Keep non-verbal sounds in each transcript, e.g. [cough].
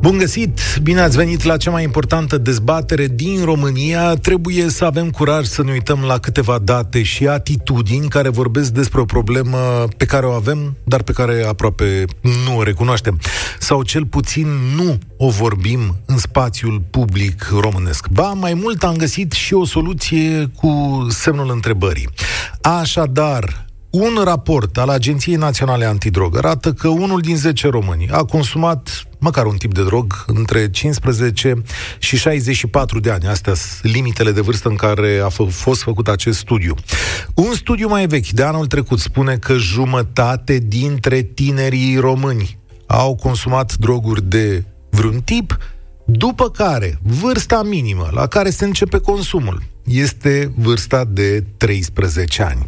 Bun găsit! Bine ați venit la cea mai importantă dezbatere din România. Trebuie să avem curaj să ne uităm la câteva date și atitudini care vorbesc despre o problemă pe care o avem, dar pe care aproape nu o recunoaștem. Sau cel puțin nu o vorbim în spațiul public românesc. Ba, mai mult am găsit și o soluție cu semnul întrebării. Așadar, un raport al Agenției Naționale Antidrog arată că unul din 10 români a consumat măcar un tip de drog între 15 și 64 de ani. Astea sunt limitele de vârstă în care a f- fost făcut acest studiu. Un studiu mai vechi, de anul trecut, spune că jumătate dintre tinerii români au consumat droguri de vreun tip, după care vârsta minimă la care se începe consumul este vârsta de 13 ani.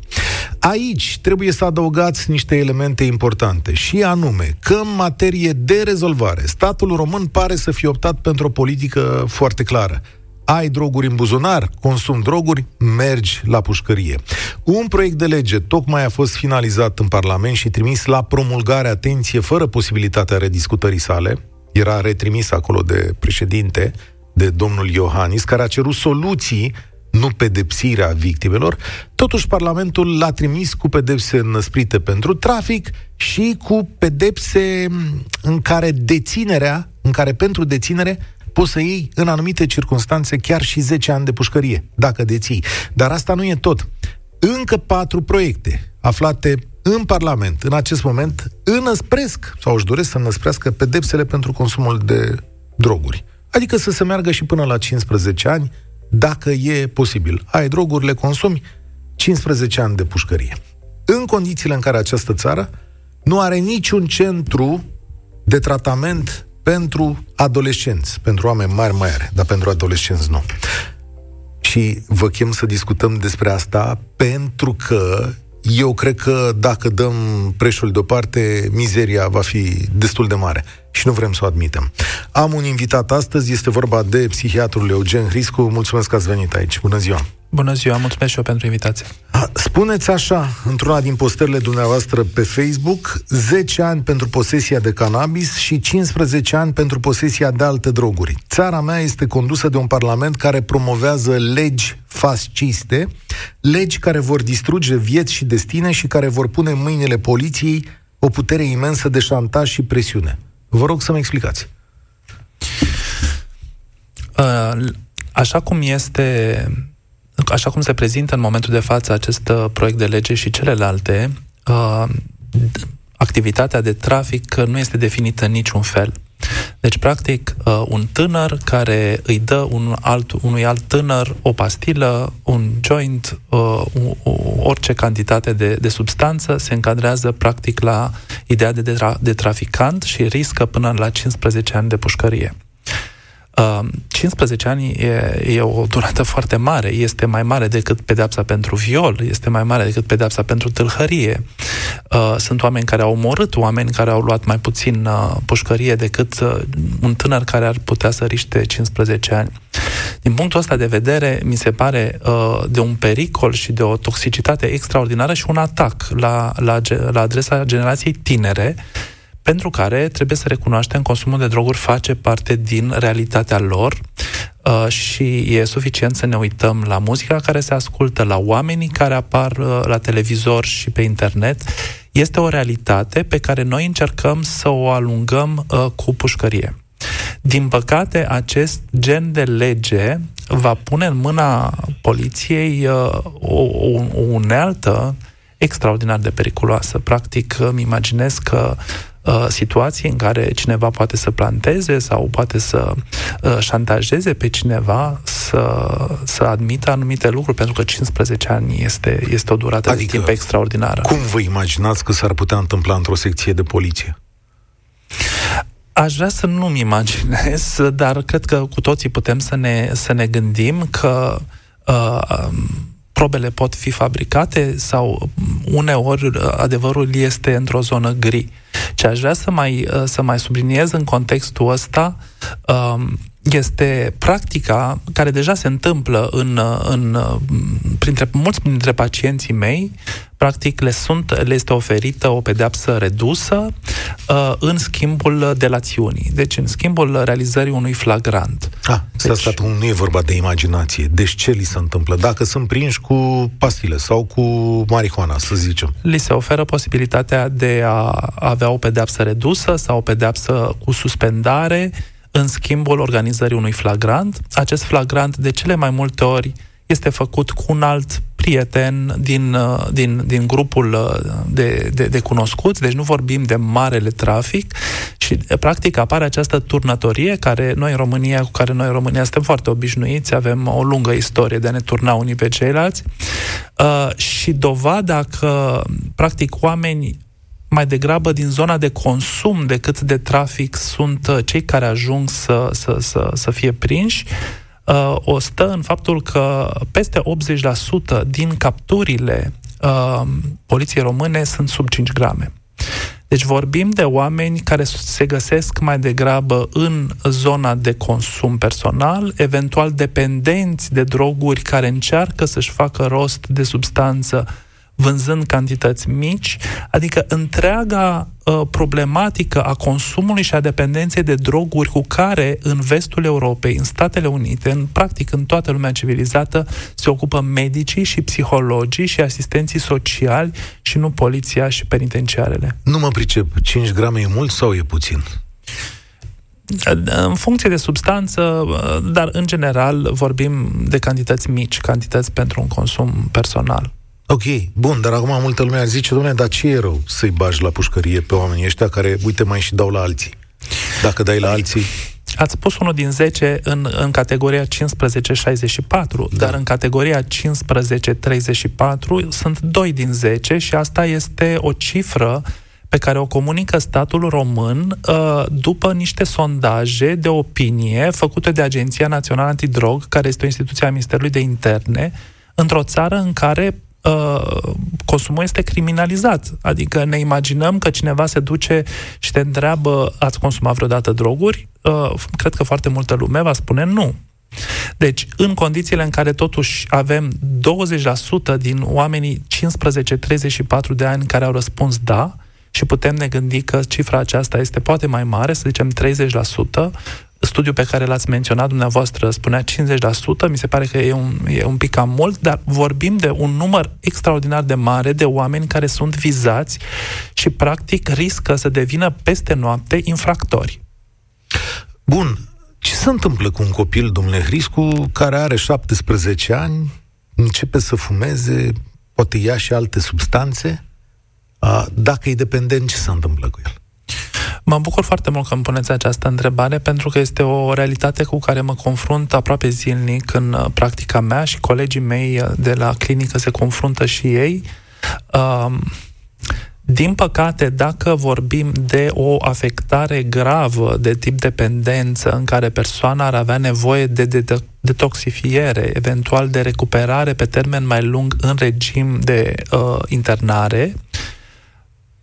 Aici trebuie să adăugați niște elemente importante și anume că în materie de rezolvare, statul român pare să fie optat pentru o politică foarte clară ai droguri în buzunar, consum droguri, mergi la pușcărie. Un proiect de lege tocmai a fost finalizat în Parlament și trimis la promulgare, atenție, fără posibilitatea rediscutării sale, era retrimis acolo de președinte, de domnul Iohannis, care a cerut soluții nu pedepsirea victimelor, totuși Parlamentul l-a trimis cu pedepse năsprite pentru trafic și cu pedepse în care deținerea, în care pentru deținere poți să iei în anumite circunstanțe chiar și 10 ani de pușcărie, dacă deții. Dar asta nu e tot. Încă patru proiecte aflate în Parlament, în acest moment, înăspresc sau își doresc să înăsprească pedepsele pentru consumul de droguri. Adică să se meargă și până la 15 ani, dacă e posibil. Ai droguri, le consumi, 15 ani de pușcărie. În condițiile în care această țară nu are niciun centru de tratament pentru adolescenți. Pentru oameni mari mai are, dar pentru adolescenți nu. Și vă chem să discutăm despre asta pentru că eu cred că dacă dăm preșul deoparte, mizeria va fi destul de mare și nu vrem să o admitem. Am un invitat astăzi, este vorba de psihiatrul Eugen Hriscu. Mulțumesc că ați venit aici. Bună ziua! Bună ziua, mulțumesc și eu pentru invitație. Spuneți așa, într-una din postările dumneavoastră pe Facebook, 10 ani pentru posesia de cannabis și 15 ani pentru posesia de alte droguri. Țara mea este condusă de un parlament care promovează legi fasciste, legi care vor distruge vieți și destine și care vor pune în mâinile poliției o putere imensă de șantaj și presiune. Vă rog să-mi explicați. Uh, așa cum este așa cum se prezintă în momentul de față acest uh, proiect de lege și celelalte, uh, activitatea de trafic nu este definită în niciun fel. Deci, practic, uh, un tânăr care îi dă un alt, unui alt tânăr o pastilă, un joint, uh, orice cantitate de, de substanță, se încadrează practic la ideea de, tra- de traficant și riscă până la 15 ani de pușcărie. 15 ani e, e o durată foarte mare, este mai mare decât pedepsa pentru viol, este mai mare decât pedepsa pentru tâlhărie. Uh, sunt oameni care au omorât, oameni care au luat mai puțin uh, pușcărie decât uh, un tânăr care ar putea să riște 15 ani. Din punctul ăsta de vedere, mi se pare de un pericol și de o toxicitate extraordinară și un atac la, la, la adresa generației tinere pentru care trebuie să recunoaștem consumul de droguri face parte din realitatea lor uh, și e suficient să ne uităm la muzica care se ascultă, la oamenii care apar uh, la televizor și pe internet. Este o realitate pe care noi încercăm să o alungăm uh, cu pușcărie. Din păcate, acest gen de lege va pune în mâna poliției uh, o, o, o unealtă extraordinar de periculoasă. Practic, îmi imaginez că Uh, situații în care cineva poate să planteze sau poate să uh, șantajeze pe cineva să, să admită anumite lucruri, pentru că 15 ani este, este o durată adică, de timp extraordinară. Cum vă imaginați că s-ar putea întâmpla într-o secție de poliție? Aș vrea să nu-mi imaginez, dar cred că cu toții putem să ne, să ne gândim că uh, um, probele pot fi fabricate sau uneori adevărul este într-o zonă gri. Ce aș vrea să mai, să mai subliniez în contextul ăsta um, este practica care deja se întâmplă în, în, printre mulți dintre pacienții mei, practic le, sunt, le este oferită o pedeapsă redusă uh, în schimbul delațiunii, deci în schimbul realizării unui flagrant. Ah, deci, asta nu e vorba de imaginație. Deci ce li se întâmplă? Dacă sunt prinși cu pastile sau cu marihuana, să zicem. Li se oferă posibilitatea de a avea o pedeapsă redusă sau o pedeapsă cu suspendare în schimbul organizării unui flagrant. Acest flagrant de cele mai multe ori este făcut cu un alt prieten din, uh, din, din grupul uh, de, de, de cunoscuți, deci nu vorbim de marele trafic și uh, practic apare această turnătorie care noi în România, cu care noi în România suntem foarte obișnuiți, avem o lungă istorie de a ne turna unii pe ceilalți. Uh, și dovada că practic oameni mai degrabă din zona de consum decât de trafic sunt cei care ajung să, să, să, să fie prinși uh, o stă în faptul că peste 80% din capturile uh, poliției române sunt sub 5 grame. Deci vorbim de oameni care se găsesc mai degrabă în zona de consum personal, eventual dependenți de droguri care încearcă să-și facă rost de substanță vânzând cantități mici, adică întreaga uh, problematică a consumului și a dependenței de droguri cu care în vestul Europei, în Statele Unite, în practic în toată lumea civilizată, se ocupă medicii și psihologii și asistenții sociali și nu poliția și penitenciarele. Nu mă pricep, 5 grame e mult sau e puțin? În funcție de substanță, uh, dar în general vorbim de cantități mici, cantități pentru un consum personal. Ok, bun, dar acum multă lume ar zice, domnule, dar ce e rău să-i bagi la pușcărie pe oamenii ăștia care, uite, mai și dau la alții? Dacă dai la alții... Ați spus unul din 10 în, în categoria 15-64, da. dar în categoria 15-34 sunt 2 din 10 și asta este o cifră pe care o comunică statul român uh, după niște sondaje de opinie făcute de Agenția Națională Antidrog, care este o instituție a Ministerului de Interne, într-o țară în care Uh, consumul este criminalizat. Adică ne imaginăm că cineva se duce și te întreabă, ați consumat vreodată droguri? Uh, cred că foarte multă lume va spune nu. Deci, în condițiile în care totuși avem 20% din oamenii 15-34 de ani care au răspuns da, și putem ne gândi că cifra aceasta este poate mai mare, să zicem 30%, studiul pe care l-ați menționat dumneavoastră spunea 50%, mi se pare că e un, e un pic cam mult, dar vorbim de un număr extraordinar de mare de oameni care sunt vizați și practic riscă să devină peste noapte infractori. Bun, ce se întâmplă cu un copil, domnule Hriscu, care are 17 ani, începe să fumeze, poate ia și alte substanțe? Dacă e dependent, ce se întâmplă cu el? Mă bucur foarte mult că îmi puneți această întrebare, pentru că este o realitate cu care mă confrunt aproape zilnic în uh, practica mea și colegii mei uh, de la clinică se confruntă și ei. Um, din păcate, dacă vorbim de o afectare gravă de tip dependență în care persoana ar avea nevoie de, de, de detoxifiere, eventual de recuperare pe termen mai lung în regim de uh, internare,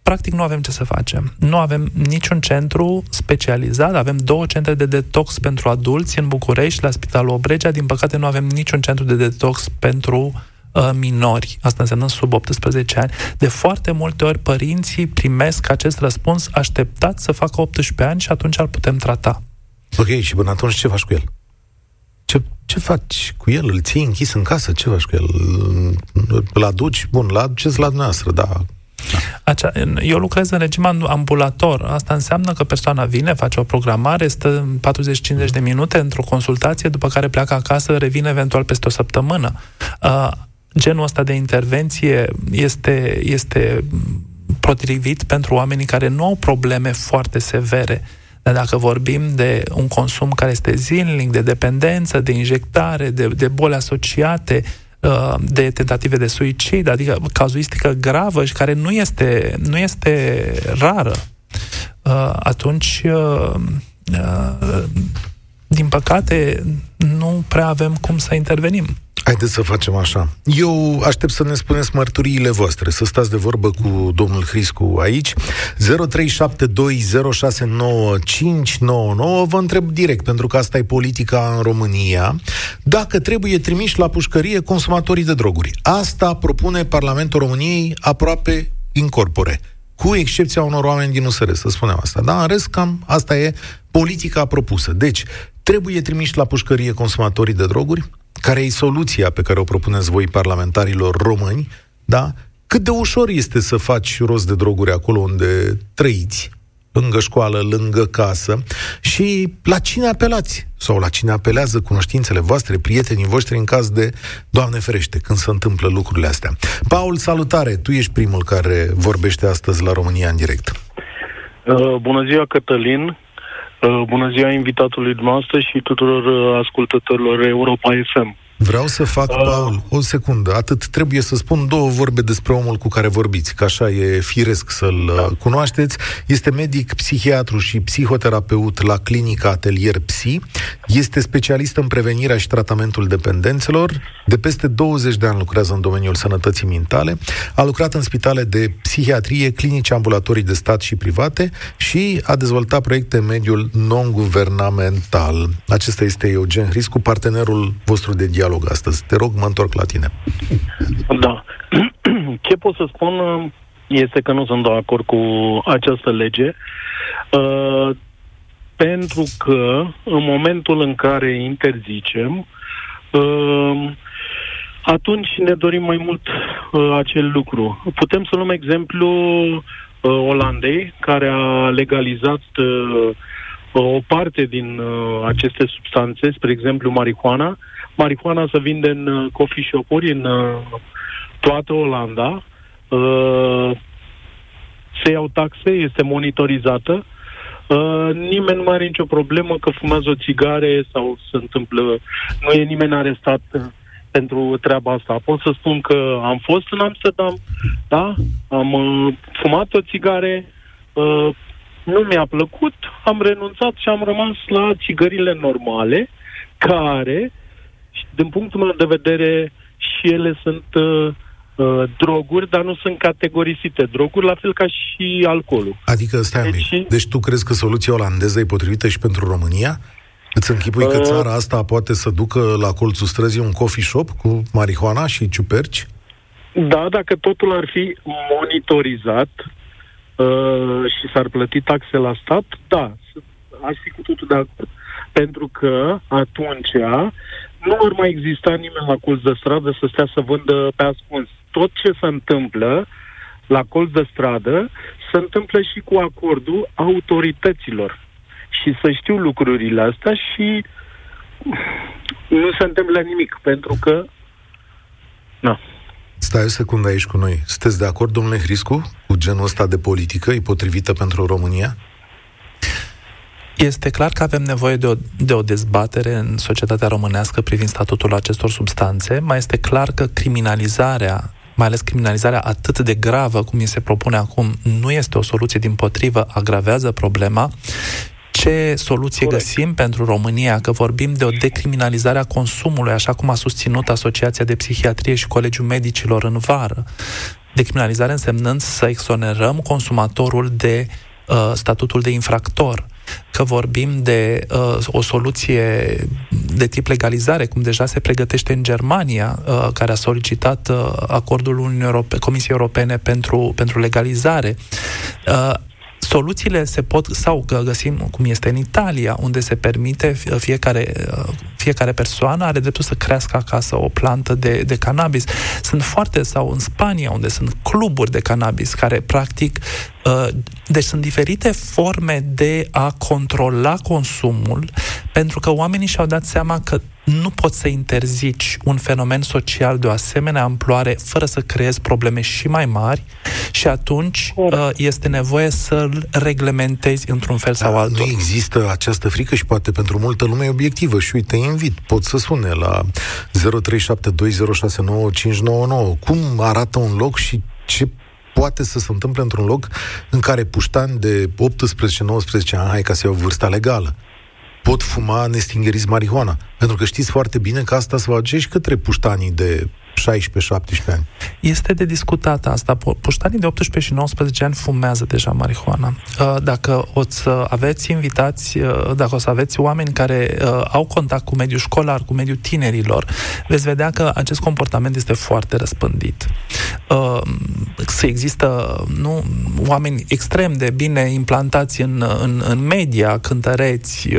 practic nu avem ce să facem. Nu avem niciun centru specializat, avem două centre de detox pentru adulți în București, la Spitalul Obregea, din păcate nu avem niciun centru de detox pentru uh, minori, asta înseamnă sub 18 ani. De foarte multe ori părinții primesc acest răspuns așteptat să facă 18 ani și atunci îl putem trata. Ok, și până atunci ce faci cu el? Ce, ce faci cu el? Îl ții închis în casă? Ce faci cu el? Îl aduci? Bun, îl aduceți la dumneavoastră, da. Acea, eu lucrez în regim ambulator. Asta înseamnă că persoana vine, face o programare, stă 40-50 de minute într-o consultație, după care pleacă acasă, revine eventual peste o săptămână. Uh, genul ăsta de intervenție este, este potrivit pentru oamenii care nu au probleme foarte severe. Dar dacă vorbim de un consum care este zilnic, de dependență, de injectare, de, de boli asociate, Uh, de tentative de suicid, adică cazuistică gravă și care nu este, nu este rară, uh, atunci, uh, din păcate, nu prea avem cum să intervenim. Haideți să facem așa. Eu aștept să ne spuneți mărturiile voastre, să stați de vorbă cu domnul Hriscu aici. 0372069599 vă întreb direct, pentru că asta e politica în România, dacă trebuie trimiși la pușcărie consumatorii de droguri. Asta propune Parlamentul României aproape incorpore cu excepția unor oameni din USR, să spunem asta. Dar în rest, cam asta e politica propusă. Deci, trebuie trimiși la pușcărie consumatorii de droguri, care e soluția pe care o propuneți voi parlamentarilor români, da? Cât de ușor este să faci rost de droguri acolo unde trăiți, lângă școală, lângă casă și la cine apelați sau la cine apelează cunoștințele voastre, prietenii voștri în caz de, Doamne ferește, când se întâmplă lucrurile astea. Paul, salutare! Tu ești primul care vorbește astăzi la România în direct. Uh, bună ziua, Cătălin! Uh, bună ziua invitatului dumneavoastră și tuturor uh, ascultătorilor Europa FM. Vreau să fac, uh. Paul, o secundă. Atât trebuie să spun două vorbe despre omul cu care vorbiți, că așa e firesc să-l da. cunoașteți. Este medic, psihiatru și psihoterapeut la clinica Atelier Psi. Este specialist în prevenirea și tratamentul dependențelor. De peste 20 de ani lucrează în domeniul sănătății mentale. A lucrat în spitale de psihiatrie, clinici ambulatorii de stat și private și a dezvoltat proiecte în mediul non-guvernamental. Acesta este Eugen Hriscu, partenerul vostru de dialog dialog astăzi. Te rog, mă întorc la tine. Da. [clears throat] Ce pot să spun este că nu sunt de acord cu această lege, uh, pentru că în momentul în care interzicem, uh, atunci ne dorim mai mult uh, acel lucru. Putem să luăm exemplu uh, Olandei, care a legalizat uh, o parte din uh, aceste substanțe, spre exemplu marihuana, marihuana se vinde în uh, coffee shop-uri în uh, toată Olanda. Uh, se iau taxe, este monitorizată. Uh, nimeni nu mai are nicio problemă că fumează o țigare sau se întâmplă... Nu e nimeni arestat uh, pentru treaba asta. Pot să spun că am fost în Amsterdam, da? Am uh, fumat o țigare, uh, nu mi-a plăcut, am renunțat și am rămas la țigările normale, care din punctul meu de vedere, și ele sunt uh, uh, droguri, dar nu sunt categorisite droguri, la fel ca și alcoolul. Adică, stai deci, mic, deci tu crezi că soluția olandeză e potrivită și pentru România? Îți închipui uh, că țara asta poate să ducă la colțul străzii un coffee shop cu marihuana și ciuperci? Da, dacă totul ar fi monitorizat uh, și s-ar plăti taxe la stat, da, aș fi cu totul de acord. Pentru că atunci nu ar mai exista nimeni la colț de stradă să stea să vândă pe ascuns. Tot ce se întâmplă la colț de stradă se întâmplă și cu acordul autorităților. Și să știu lucrurile astea și nu se întâmplă nimic, pentru că... Na. Stai o secundă aici cu noi. Sunteți de acord, domnule Hriscu, cu genul ăsta de politică? E potrivită pentru România? Este clar că avem nevoie de o, de o dezbatere în societatea românească privind statutul acestor substanțe. Mai este clar că criminalizarea mai ales criminalizarea atât de gravă cum mi se propune acum, nu este o soluție, din potrivă, agravează problema. Ce soluție Corect. găsim pentru România? Că vorbim de o decriminalizare a consumului, așa cum a susținut Asociația de Psihiatrie și Colegiul Medicilor în vară. Decriminalizare însemnând să exonerăm consumatorul de uh, statutul de infractor că vorbim de uh, o soluție de tip legalizare, cum deja se pregătește în Germania, uh, care a solicitat uh, acordul Uniunii Europe- Comisiei Europene pentru, pentru legalizare. Uh, soluțiile se pot, sau că găsim cum este în Italia, unde se permite fiecare, fiecare persoană are dreptul să crească acasă o plantă de, de cannabis. Sunt foarte, sau în Spania, unde sunt cluburi de cannabis, care practic Uh, deci sunt diferite forme de a controla consumul, pentru că oamenii și-au dat seama că nu poți să interzici un fenomen social de o asemenea amploare fără să creezi probleme și mai mari și atunci uh, este nevoie să-l reglementezi într-un fel sau da, altul. Nu există această frică și poate pentru multă lume e obiectivă și uite, invit, pot să sune la 0372069599 cum arată un loc și ce poate să se întâmple într-un loc în care puștani de 18-19 ani, hai ca să iau vârsta legală, pot fuma nestingeriți marihuana. Pentru că știți foarte bine că asta se va duce și către puștanii de 16-17 ani. Este de discutat asta. Puștanii de 18 și 19 ani fumează deja marihuana. Uh, dacă o să aveți invitați, uh, dacă o să aveți oameni care uh, au contact cu mediul școlar, cu mediul tinerilor, veți vedea că acest comportament este foarte răspândit. Să există nu, oameni extrem de bine implantați în, în, în media, cântăreți,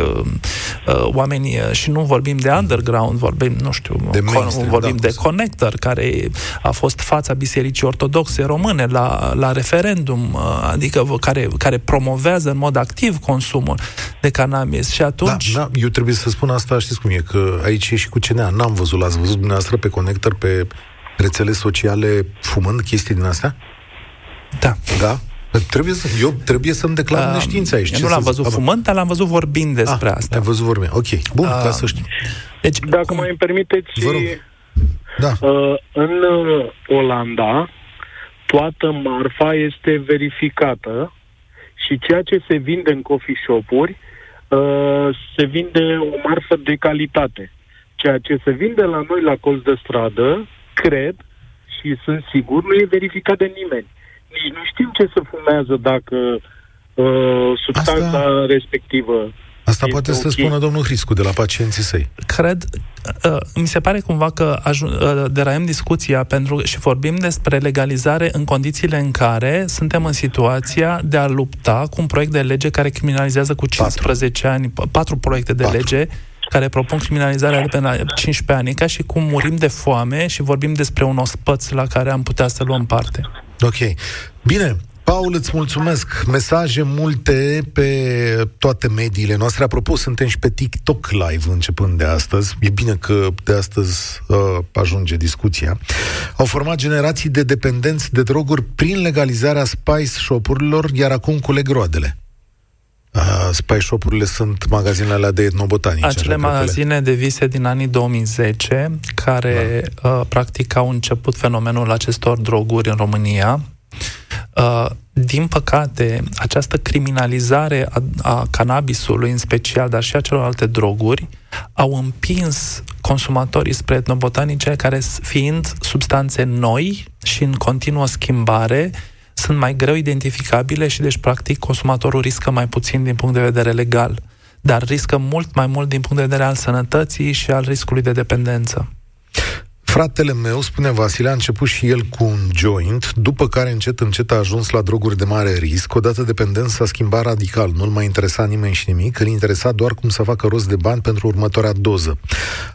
oameni, și nu vorbim de underground, vorbim, nu știu, de con, vorbim da, de connector, Luther, care a fost fața Bisericii Ortodoxe Române la, la referendum, uh, adică care, care promovează în mod activ consumul de cannabis. Și atunci... Da, da, eu trebuie să spun asta, știți cum e, că aici e și cu CNA. N-am văzut, l-ați văzut dumneavoastră pe Connector, pe rețele sociale, fumând chestii din astea? Da. Da? Trebuie să, eu trebuie să-mi declar uh, neștiința aici. Eu nu l-am văzut zic? fumând, dar l-am văzut vorbind despre ah, asta. Ai văzut vorbind. Ok. Bun, uh, ca să știu. Deci, Dacă cum... mai îmi permiteți, Vă rog. Da. Uh, în uh, Olanda, toată marfa este verificată și ceea ce se vinde în coffee shop-uri uh, se vinde o marfă de calitate. Ceea ce se vinde la noi la colț de stradă, cred și sunt sigur, nu e verificat de nimeni. Nici nu știm ce se fumează dacă uh, substanța Asta... respectivă Asta poate okay. să spună domnul Hriscu de la pacienții săi. Cred, uh, mi se pare cumva că ajun, uh, deraiem discuția pentru și vorbim despre legalizare în condițiile în care suntem în situația de a lupta cu un proiect de lege care criminalizează cu 15 patru. ani, patru proiecte de patru. lege care propun criminalizarea de până la 15 ani, ca și cum murim de foame și vorbim despre un ospăț la care am putea să luăm parte. Ok. Bine, Paul, îți mulțumesc. Mesaje multe pe toate mediile noastre. Apropo, suntem și pe TikTok live începând de astăzi. E bine că de astăzi uh, ajunge discuția. Au format generații de dependenți de droguri prin legalizarea spice shop-urilor, iar acum culeg roadele. Uh, spice shop-urile sunt magazinele alea de etnobotanice. Acele magazine de vise din anii 2010, care da. uh, practic au început fenomenul acestor droguri în România Uh, din păcate, această criminalizare a, a cannabisului în special, dar și a celorlalte droguri, au împins consumatorii spre etnobotanice care, fiind substanțe noi și în continuă schimbare, sunt mai greu identificabile și deci, practic, consumatorul riscă mai puțin din punct de vedere legal, dar riscă mult mai mult din punct de vedere al sănătății și al riscului de dependență. Fratele meu, spune Vasile, a început și el cu un joint, după care încet încet a ajuns la droguri de mare risc. Odată dependent s-a schimbat radical, nu-l mai interesa nimeni și nimic, îl interesa doar cum să facă rost de bani pentru următoarea doză.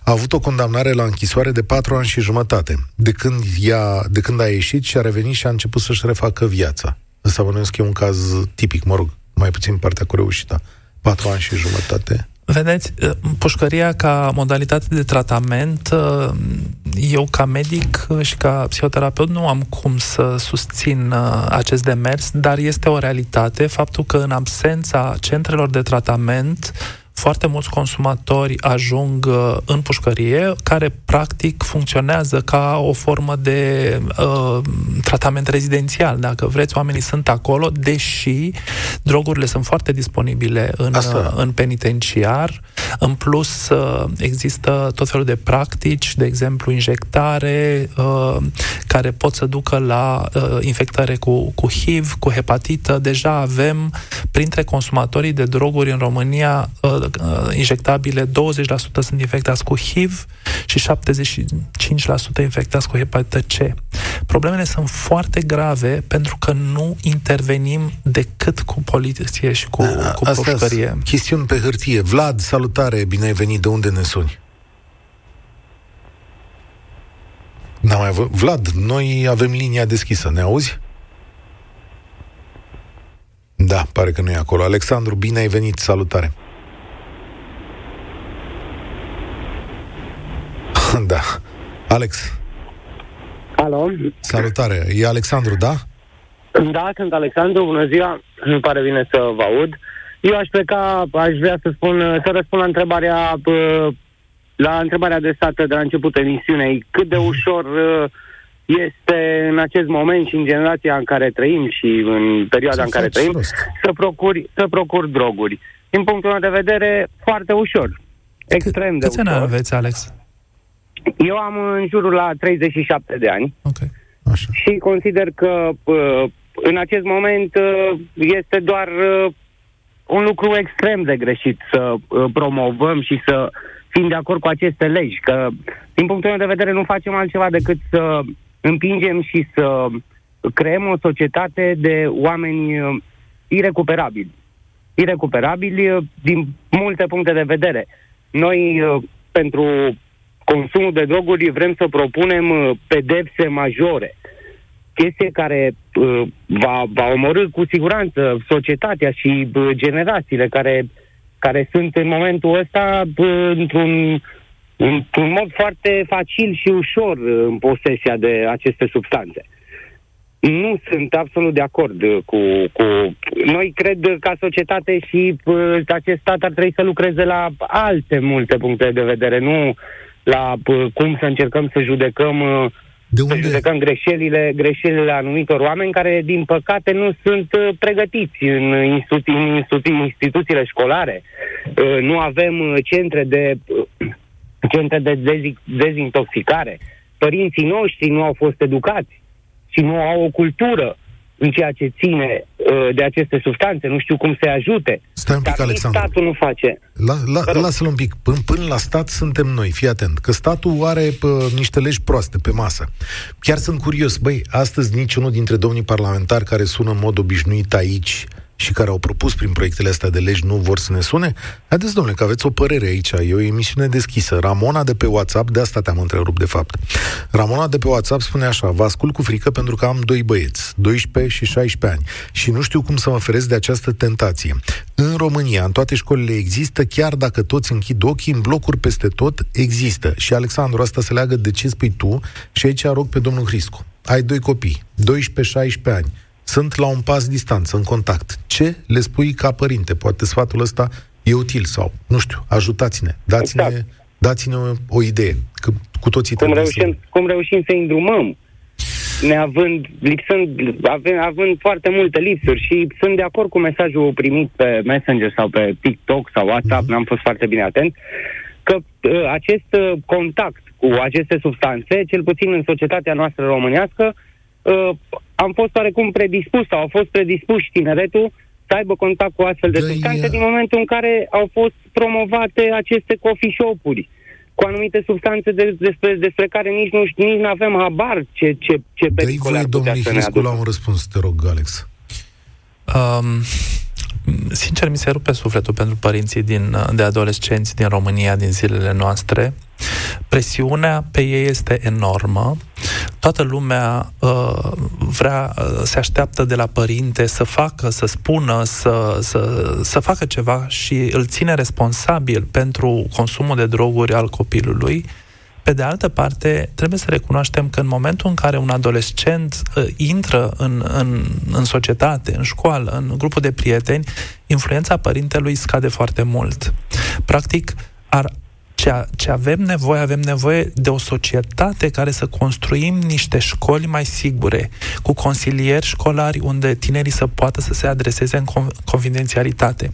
A avut o condamnare la închisoare de patru ani și jumătate. De când, ea, de când a ieșit și a revenit și a început să-și refacă viața. Ăsta bănuiesc că e un caz tipic, mă rog, mai puțin partea cu reușita. Patru ani și jumătate. Vedeți, uh, pușcăria ca modalitate de tratament, uh, eu ca medic și ca psihoterapeut nu am cum să susțin uh, acest demers, dar este o realitate faptul că în absența centrelor de tratament foarte mulți consumatori ajung uh, în pușcărie, care practic funcționează ca o formă de uh, tratament rezidențial. Dacă vreți, oamenii sunt acolo, deși drogurile sunt foarte disponibile în, uh, în penitenciar. În plus, uh, există tot felul de practici, de exemplu, injectare, uh, care pot să ducă la uh, infectare cu, cu HIV, cu hepatită. Deja avem printre consumatorii de droguri în România uh, uh, injectabile, 20% sunt infectați cu HIV și 75% infectați cu hepatită C. Problemele sunt foarte grave pentru că nu intervenim decât cu poliție și cu, A, cu pușcărie. chestiuni pe hârtie. Vlad, salutare, bine ai venit, de unde ne suni? N-am mai vă... Vlad, noi avem linia deschisă, ne auzi? Da, pare că nu e acolo. Alexandru, bine ai venit, salutare. [laughs] da. Alex. Alo. Salutare. E Alexandru, da? Da, sunt Alexandru. Bună ziua. Îmi pare bine să vă aud. Eu aș pleca, aș vrea să spun, să răspund la întrebarea la întrebarea de stată de la începutul emisiunii. Cât de ușor este în acest moment și în generația în care trăim și în perioada în care trăim să procuri, să procuri droguri. din punctul meu de vedere, foarte ușor. Extrem de Câți ani ușor. aveți, Alex? Eu am în jurul la 37 de ani Ok. Așa. și consider că uh, în acest moment uh, este doar uh, un lucru extrem de greșit să uh, promovăm și să fim de acord cu aceste legi, că din punctul meu de vedere nu facem altceva decât să împingem și să creăm o societate de oameni uh, irecuperabili. Irecuperabili uh, din multe puncte de vedere. Noi, uh, pentru consumul de droguri, vrem să propunem uh, pedepse majore. Chestie care uh, va, va omorâ cu siguranță societatea și uh, generațiile care, care sunt în momentul ăsta uh, într-un, într-un mod foarte facil și ușor uh, în posesia de aceste substanțe. Nu sunt absolut de acord uh, cu, cu... Noi cred uh, ca societate și uh, acest stat ar trebui să lucreze la alte multe puncte de vedere, nu la uh, cum să încercăm să judecăm uh, De să unde? judecăm greșelile, greșelile anumitor oameni care, din păcate, nu sunt uh, pregătiți în, institu- în institu- instituțiile școlare. Uh, Nu avem uh, centre de, uh, centre de dezi- dezintoxicare. Părinții noștri nu au fost educați și nu au o cultură în ceea ce ține uh, de aceste substanțe, nu știu cum să ajute. Stai un pic, Dar nici Alexandru. statul nu face. La, la, Vă rog. lasă-l un pic. Până, până la stat suntem noi, fii atent. Că statul are pă, niște legi proaste pe masă. Chiar sunt curios. Băi, astăzi niciunul dintre domnii parlamentari care sună în mod obișnuit aici și care au propus prin proiectele astea de legi nu vor să ne sune? Haideți, domnule, că aveți o părere aici. E o emisiune deschisă. Ramona de pe WhatsApp, de asta te-am întrerupt, de fapt. Ramona de pe WhatsApp spune așa, vă ascult cu frică pentru că am doi băieți, 12 și 16 ani, și nu știu cum să mă feresc de această tentație. În România, în toate școlile există, chiar dacă toți închid ochii, în blocuri peste tot există. Și, Alexandru, asta se leagă de ce spui tu și aici rog pe domnul Hriscu. Ai doi copii, 12-16 ani, sunt la un pas distanță, în contact. Ce le spui ca părinte? Poate sfatul ăsta e util sau, nu știu, ajutați-ne, dați-ne, Exact. dați-ne o, o idee, că cu toții cum trebuie reușim, cum reușim să îndrumăm, neavând, lipsând, având, având foarte multe lipsuri și sunt de acord cu mesajul primit pe Messenger sau pe TikTok sau WhatsApp, n-am fost foarte bine atent, că uh, acest uh, contact cu aceste substanțe, cel puțin în societatea noastră românească, uh, am fost oarecum predispus sau au fost predispuși tineretul să aibă contact cu astfel de Da, substanțe e- din momentul în care au fost promovate aceste coffee shop-uri cu anumite substanțe de, despre, despre care nici nu nici avem habar ce, ce, ce Dă-i pericole voie ar putea domnului să ne Hriscu la aducă. un răspuns, te rog, Alex. Um, sincer, mi se rupe sufletul pentru părinții din, de adolescenți din România din zilele noastre. Presiunea pe ei este enormă. Toată lumea uh, vrea, uh, se așteaptă de la părinte să facă, să spună, să, să, să facă ceva și îl ține responsabil pentru consumul de droguri al copilului. Pe de altă parte, trebuie să recunoaștem că în momentul în care un adolescent uh, intră în, în, în societate, în școală, în grupul de prieteni, influența părintelui scade foarte mult. Practic, ar, ce, ce avem nevoie, avem nevoie de o societate care să construim niște școli mai sigure, cu consilieri școlari unde tinerii să poată să se adreseze în con- confidențialitate,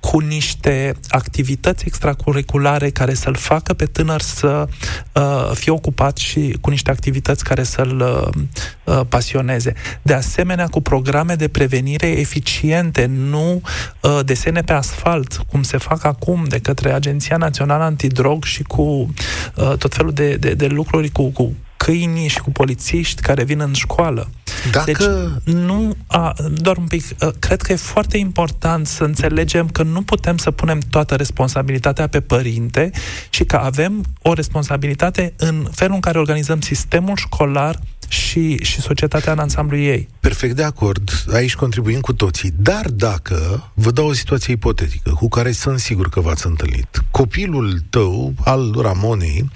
cu niște activități extracurriculare care să-l facă pe tânăr să uh, fie ocupat și cu niște activități care să-l uh, uh, pasioneze. De asemenea, cu programe de prevenire eficiente, nu uh, desene pe asfalt, cum se fac acum de către Agenția Națională Antidrog și cu uh, tot felul de, de, de lucruri cu, cu câini și cu polițiști care vin în școală. Dacă... Deci, nu, a, doar un pic, a, cred că e foarte important să înțelegem că nu putem să punem toată responsabilitatea pe părinte și că avem o responsabilitate în felul în care organizăm sistemul școlar și, și societatea în ansamblu ei. Perfect de acord, aici contribuim cu toții. Dar dacă, vă dau o situație ipotetică, cu care sunt sigur că v-ați întâlnit, copilul tău, al Ramonei,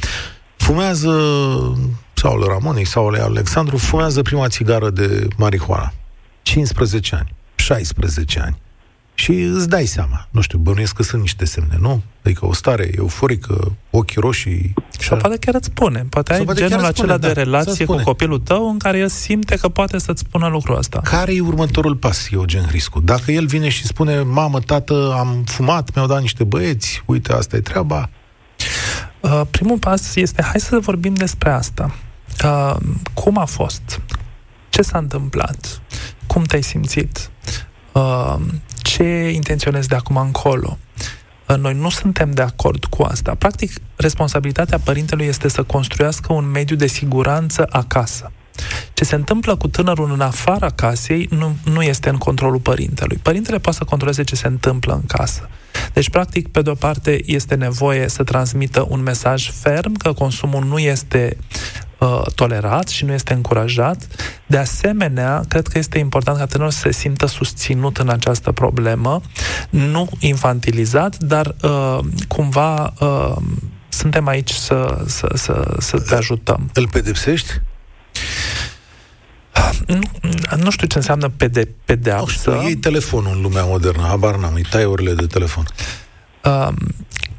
fumează, sau al Ramonei, sau al Alexandru, fumează prima țigară de marihuana. 15 ani, 16 ani. Și îți dai seama, nu știu, bănuiesc că sunt niște semne, nu? Adică o stare euforică, ochii roșii, Sau poate chiar îți spune. Poate ai poate genul acela spune, de da, relație cu copilul tău în care el simte că poate să-ți spună lucrul ăsta. Care e următorul pas, Eugen Hriscu? Dacă el vine și spune, mamă, tată, am fumat, mi-au dat niște băieți, uite, asta e treaba. Uh, primul pas este, hai să vorbim despre asta. Uh, cum a fost? Ce s-a întâmplat? Cum te-ai simțit? Uh, ce intenționezi de acum încolo? Noi nu suntem de acord cu asta. Practic, responsabilitatea părintelui este să construiască un mediu de siguranță acasă. Ce se întâmplă cu tânărul în afara casei nu, nu este în controlul părintelui. Părintele poate să controleze ce se întâmplă în casă. Deci, practic, pe de-o parte, este nevoie să transmită un mesaj ferm că consumul nu este uh, tolerat și nu este încurajat. De asemenea, cred că este important ca tânărul să se simtă susținut în această problemă, nu infantilizat, dar uh, cumva uh, suntem aici să, să, să, să te ajutăm. Îl pedepsești? Nu, nu știu ce înseamnă pede, pedeapsă. Nu știu, iei telefonul în lumea modernă, habar n-am, îi tai orele de telefon. Uh,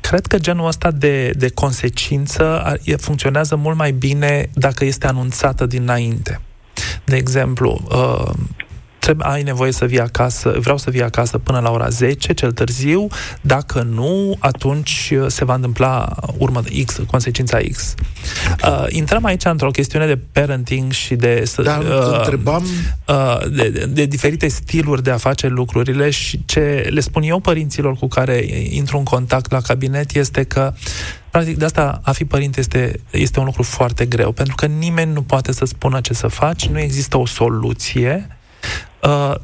cred că genul ăsta de, de consecință funcționează mult mai bine dacă este anunțată dinainte. De exemplu, uh, trebuie, ai nevoie să vii acasă, vreau să vii acasă până la ora 10, cel târziu, dacă nu, atunci uh, se va întâmpla urmă X, consecința X. Okay. Uh, intrăm aici într-o chestiune de parenting și de... Da, uh, întrebam... Uh, de, de, de diferite stiluri de a face lucrurile și ce le spun eu părinților cu care intru în contact la cabinet este că Practic, de asta a fi părinte este, este un lucru foarte greu, pentru că nimeni nu poate să spună ce să faci, nu există o soluție, Uh,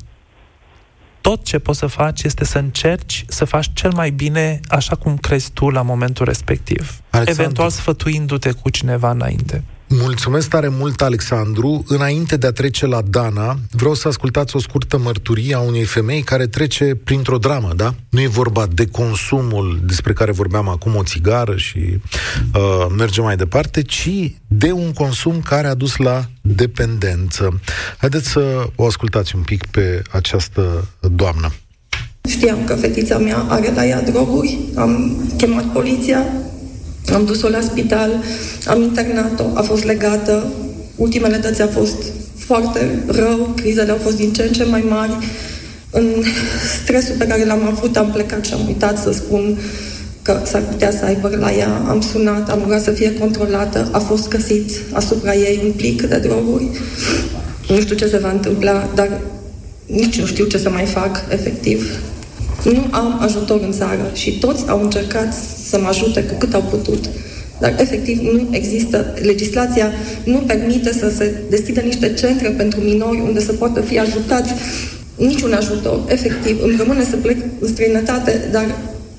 tot ce poți să faci este să încerci să faci cel mai bine așa cum crezi tu la momentul respectiv. Alexandru. Eventual sfătuindu-te cu cineva înainte. Mulțumesc tare mult, Alexandru. Înainte de a trece la Dana, vreau să ascultați o scurtă mărturie a unei femei care trece printr-o dramă, da? Nu e vorba de consumul despre care vorbeam acum, o țigară și uh, merge mai departe, ci de un consum care a dus la dependență. Haideți să o ascultați un pic pe această doamnă. Știam că fetița mea are la ea droguri, am chemat poliția, am dus-o la spital, am internat-o, a fost legată. Ultimele dăți a fost foarte rău, crizele au fost din ce în ce mai mari. În stresul pe care l-am avut, am plecat și am uitat să spun că s-ar putea să aibă la ea. Am sunat, am rugat să fie controlată. A fost găsit asupra ei un plic de droguri. Nu știu ce se va întâmpla, dar nici nu știu ce să mai fac, efectiv. Nu am ajutor în țară și toți au încercat să mă ajute cu cât au putut. Dar, efectiv, nu există, legislația nu permite să se deschidă niște centre pentru minori unde să poată fi ajutați niciun ajutor. Efectiv, îmi rămâne să plec în străinătate, dar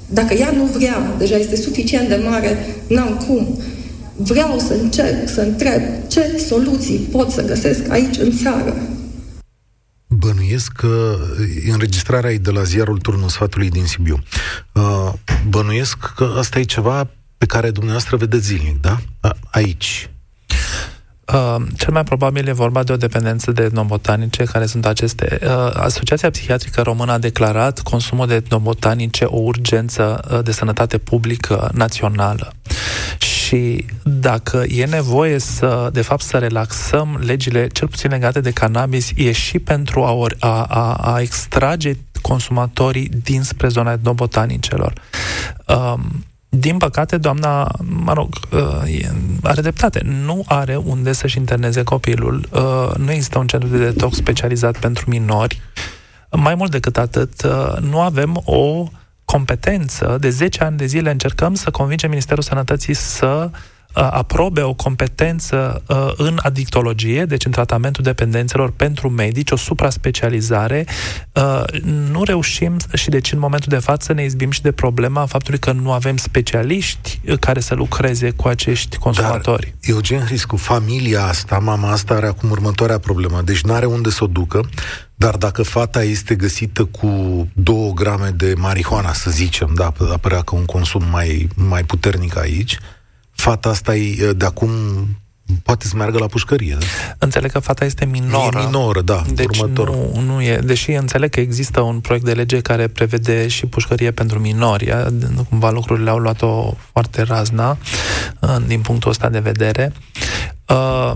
dacă ea nu vrea, deja este suficient de mare, n-am cum. Vreau să încerc să întreb ce soluții pot să găsesc aici în țară. Bănuiesc că înregistrarea e de la ziarul Turnul Sfatului din Sibiu. Uh, bănuiesc că asta e ceva pe care dumneavoastră vedeți zilnic, da? Aici. Uh, cel mai probabil e vorba de o dependență de etnobotanice, care sunt aceste. Uh, Asociația Psihiatrică Română a declarat consumul de etnobotanice o urgență uh, de sănătate publică națională. Și dacă e nevoie să, de fapt, să relaxăm legile, cel puțin legate de cannabis, e și pentru a, a, a, a extrage consumatorii dinspre zona etnobotanicelor. Um, din păcate, doamna, mă rog, uh, are dreptate. Nu are unde să-și interneze copilul. Uh, nu există un centru de detox specializat pentru minori. Mai mult decât atât, uh, nu avem o competență. De 10 ani de zile încercăm să convingem Ministerul Sănătății să uh, aprobe o competență uh, în adictologie, deci în tratamentul dependențelor pentru medici, o supra-specializare, uh, nu reușim și deci în momentul de față ne izbim și de problema faptului că nu avem specialiști uh, care să lucreze cu acești consumatori. Dar, Eugen Hriscu, familia asta, mama asta are acum următoarea problemă, deci nu are unde să o ducă, dar dacă fata este găsită cu două grame de marihuana, să zicem, da, apărea că un consum mai, mai puternic aici, fata asta e de acum poate să meargă la pușcărie. Da? Înțeleg că fata este minoră. E minoră, da, deci următor. Nu, nu e, deși înțeleg că există un proiect de lege care prevede și pușcărie pentru minori. Cumva lucrurile au luat-o foarte razna din punctul ăsta de vedere. Uh,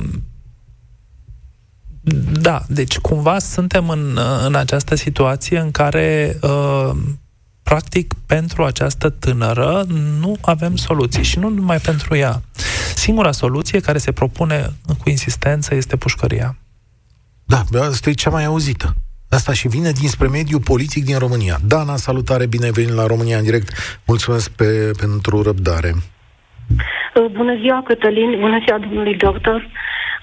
da, deci cumva suntem în, în această situație în care uh, practic pentru această tânără nu avem soluții și nu numai pentru ea. Singura soluție care se propune cu insistență este pușcăria. Da, asta e cea mai auzită. Asta și vine dinspre mediul politic din România. Dana, salutare, bine ai venit la România în direct. Mulțumesc pe, pentru răbdare. Bună ziua, Cătălin. Bună ziua, domnului doctor.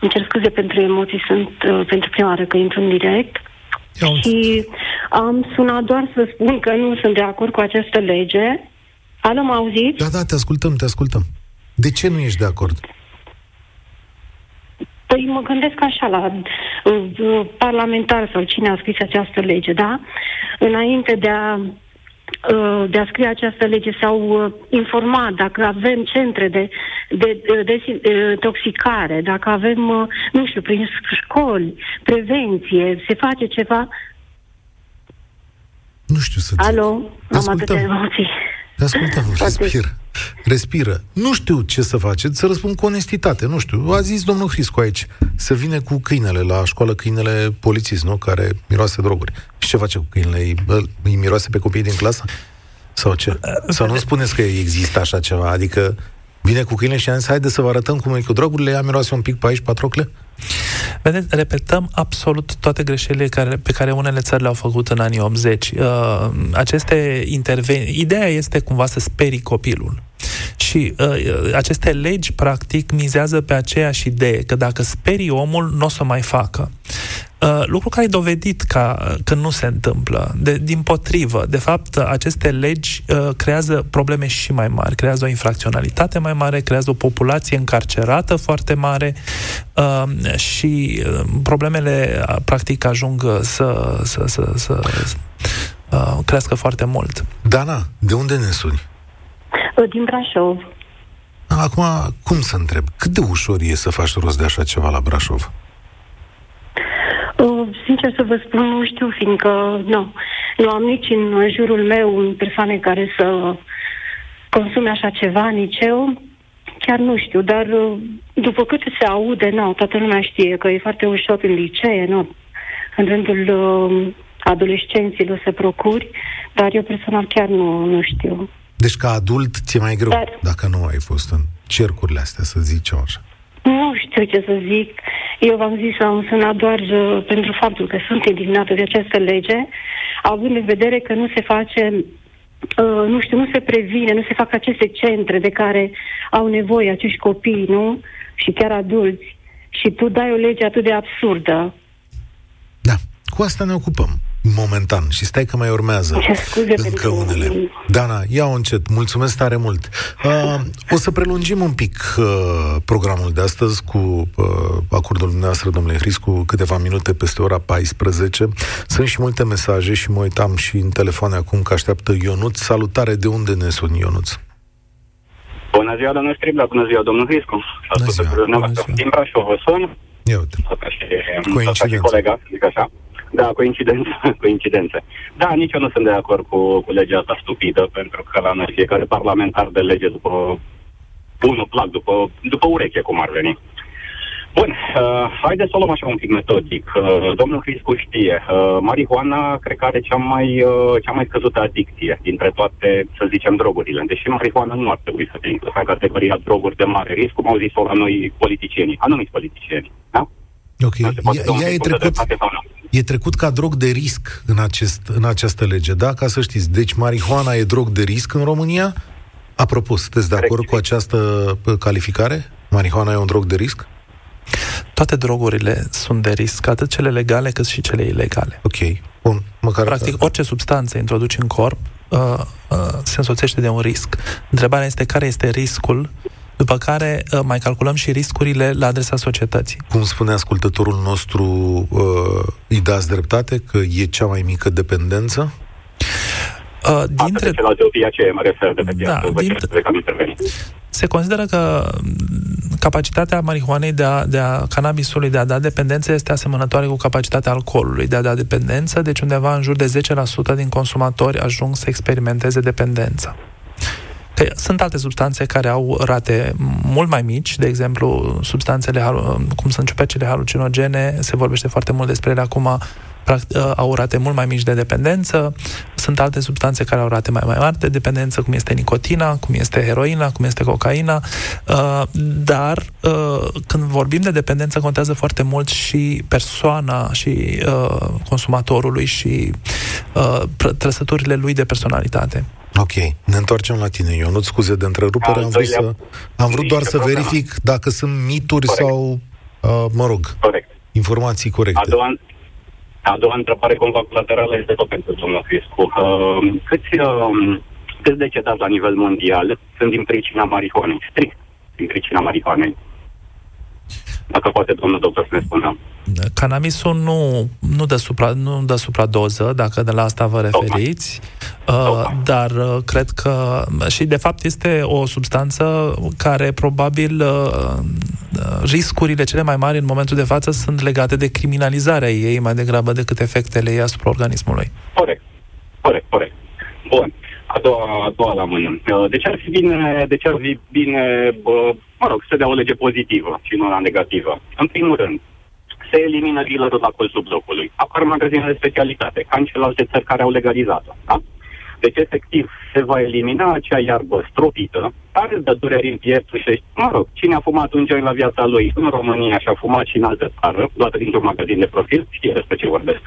Îmi cer scuze pentru emoții, sunt uh, pentru prima oară că intru în direct. Eu. Și am sunat doar să spun că nu sunt de acord cu această lege. Alo, mă auzit? Da, da, te ascultăm, te ascultăm. De ce nu ești de acord? Păi mă gândesc așa la uh, uh parlamentar sau cine a scris această lege, da? Înainte de a Uh, de a scrie această lege sau uh, informat dacă avem centre de, de, de, de toxicare, dacă avem, uh, nu știu, prin școli, prevenție, se face ceva. Nu știu să Alo, am atâtea emoții. Te ascultăm, respiră. Respiră. Nu știu ce să faceți, să răspund cu onestitate, nu știu. A zis domnul Hriscu aici, să vină cu câinele la școală, câinele polițist, nu? Care miroase droguri. Și ce face cu câinele? Îi, îi miroase pe copiii din clasă? Sau ce? Sau nu spuneți că există așa ceva? Adică vine cu câinele și a zis, haide să vă arătăm cum e cu drogurile, ia miroase un pic pe aici, patrocle? Vedeți, repetăm absolut toate greșelile care, pe care unele țări le-au făcut în anii 80. Uh, aceste intervenții... Ideea este cumva să sperii copilul. Și uh, aceste legi, practic, mizează pe aceeași idee, că dacă sperii omul, nu o să mai facă. Uh, lucru care e dovedit ca, că nu se întâmplă. De, din potrivă, de fapt, aceste legi uh, creează probleme și mai mari. Creează o infracționalitate mai mare, creează o populație încarcerată foarte mare uh, și uh, problemele, uh, practic, ajung să, să, să, să uh, crească foarte mult. Dana, de unde ne suni? Uh, din Brașov. Acum, cum să întreb? Cât de ușor e să faci rost de așa ceva la Brașov? Uh, sincer să vă spun, nu știu, fiindcă nu, nu am nici în jurul meu persoane care să consume așa ceva, nici eu. Chiar nu știu, dar uh, după cât se aude, nu, toată lumea știe că e foarte ușor în licee, nu, în rândul uh, adolescenților să procuri, dar eu personal chiar nu, nu știu. Deci ca adult ți-e mai greu Dar... dacă nu ai fost în cercurile astea, să zicem așa. Nu știu ce să zic. Eu v-am zis, am sunat doar uh, pentru faptul că sunt indignată de această lege, având în vedere că nu se face, uh, nu știu, nu se previne, nu se fac aceste centre de care au nevoie acești copii, nu? Și chiar adulți. Și tu dai o lege atât de absurdă. Da, cu asta ne ocupăm momentan. Și stai că mai urmează încă unele. Dana, ia-o încet. Mulțumesc tare mult. Uh, o să prelungim un pic uh, programul de astăzi cu uh, acordul dumneavoastră, domnule Hriscu, câteva minute peste ora 14. Sunt și multe mesaje și mă uitam și în telefoane acum că așteaptă Ionuț. Salutare, de unde ne suni, Ionuț? Bună ziua, domnul Stribla, bună ziua, domnul Hriscu. Bună ziua. Bună ziua. Din Brașov vă sun. Ia uite. Coincidență. Colega, zic așa. Da, coincidență, [laughs] coincidențe. Da, nici eu nu sunt de acord cu, cu legea asta stupidă, pentru că la noi fiecare parlamentar de lege după unul plac, după, după ureche, cum ar veni. Bun, uh, haideți să o luăm așa un pic metodic. Uh, domnul Criscu știe, uh, marihuana cred că are cea mai, uh, cea mai scăzută adicție dintre toate, să zicem, drogurile. Deși marihuana nu ar trebui să fie inclusă în categoria droguri de mare risc, cum au zis-o la noi politicienii, anumiți politicieni. Da? Ok. Ea, e trecut, e trecut ca drog de risc în, acest, în această lege, da? Ca să știți. Deci marihuana e drog de risc în România? Apropo, sunteți de acord cu această calificare? Marihuana e un drog de risc? Toate drogurile sunt de risc, atât cele legale cât și cele ilegale. Ok, bun. Măcar Practic, orice substanță introduci în corp uh, uh, se însoțește de un risc. Întrebarea este care este riscul după care uh, mai calculăm și riscurile la adresa societății. Cum spune ascultătorul nostru, uh, îi dați dreptate că e cea mai mică dependență? Uh, dintre... Asta ce mă refer de pe da, dintre... Se consideră că capacitatea marihuanei de a, de a cannabisului de a da dependență este asemănătoare cu capacitatea alcoolului de a da dependență, deci undeva în jur de 10% din consumatori ajung să experimenteze dependența. Că sunt alte substanțe care au rate mult mai mici, de exemplu, substanțele, cum sunt ciupecele halucinogene, se vorbește foarte mult despre ele acum, Uh, au rate mult mai mici de dependență, sunt alte substanțe care au rate mai, mai mari de dependență, cum este nicotina, cum este heroina, cum este cocaina, uh, dar uh, când vorbim de dependență contează foarte mult și persoana și consumatorului și trăsăturile lui de personalitate. Ok, ne întoarcem la tine, Eu nu scuze de întrerupere, am vrut, să, am vrut doar să verific dacă sunt mituri Corect. sau, uh, mă rog, Corect. informații corecte. A doua, a doua întrebare, cumva colaterală, este tot pentru domnul Criscu. Uh, câți, uh, câți decedați la nivel mondial sunt din pricina marihuanei? Strict din pricina marihuanei. Dacă poate domnul doctor să ne spună. Cannabisul nu, nu, dă supra, nu dă supradoză, dacă de la asta vă referiți, uh, dar uh, cred că și de fapt este o substanță care probabil uh, riscurile cele mai mari în momentul de față sunt legate de criminalizarea ei mai degrabă decât efectele ei asupra organismului. Corect, corect, corect. Bun. A doua, a doua la mână. De ce ar fi bine, de ce ar fi bine mă rog, să dea o lege pozitivă și nu una negativă? În primul rând, se elimină dealerul la colțul blocului. Apar magazine de specialitate, ca în celelalte țări care au legalizat-o. Da? Deci, efectiv, se va elimina acea iarbă stropită, care dă dureri în piept și, mă rog, cine a fumat un joint la viața lui în România și a fumat și în altă țară, luată dintr-un magazin de profil, știe despre ce vorbesc.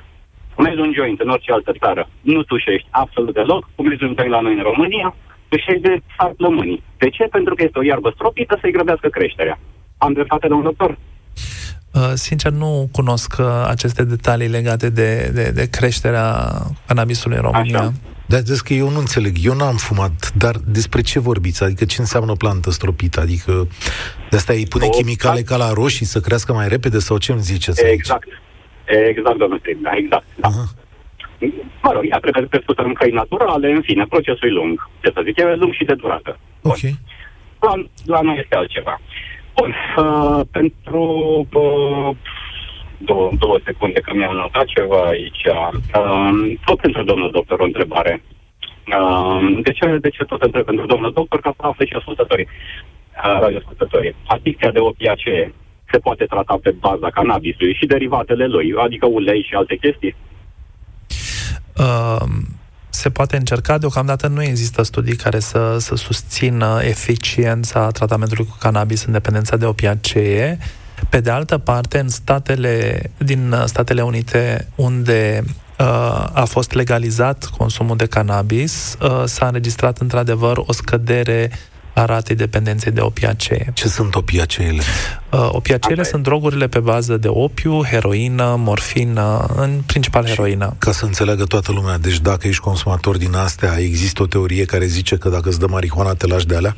Fumezi un joint în orice altă țară, nu tușești absolut deloc, fumezi un joint la noi în România, tușești de sar plămânii. De ce? Pentru că este o iarbă stropită să-i grăbească creșterea. Am dreptate, domnul doctor? Uh, sincer, nu cunosc uh, aceste detalii legate de, de, de creșterea cannabisului în România. Așa. Dar zic că eu nu înțeleg, eu n-am fumat, dar despre ce vorbiți? Adică ce înseamnă plantă stropită? Adică de asta îi pune o, chimicale ca la roșii să crească mai repede sau ce îmi ziceți Exact. Aici? Exact, domnul Strin, da, exact. Da. Aha. Mă rog, ea trebuie crescută în căi naturale, în fine, procesul e lung. Ce să zic, e lung și de durată. Ok. La, la noi este altceva. Bun, uh, pentru uh, două, două secunde că mi-am notat ceva aici. Uh, tot pentru domnul doctor o întrebare. Uh, de, ce, de ce tot întreb pentru domnul doctor? Ca să afle și ascultătorii. Uh, ascultătorii. Adicția de opiacee se poate trata pe baza cannabisului și derivatele lui, adică ulei și alte chestii? Uh, se poate încerca, deocamdată nu există studii care să, să susțină eficiența tratamentului cu cannabis în dependența de opiacee. Pe de altă parte, în statele din Statele Unite, unde uh, a fost legalizat consumul de cannabis, uh, s-a înregistrat într-adevăr o scădere a ratei dependenței de opiacee. Ce sunt opiaceele? Uh, opiaceele sunt drogurile pe bază de opiu, heroină, morfină, în principal heroină. Ca să înțeleagă toată lumea, deci dacă ești consumator din astea, există o teorie care zice că dacă îți dă marihuana, te lași de alea?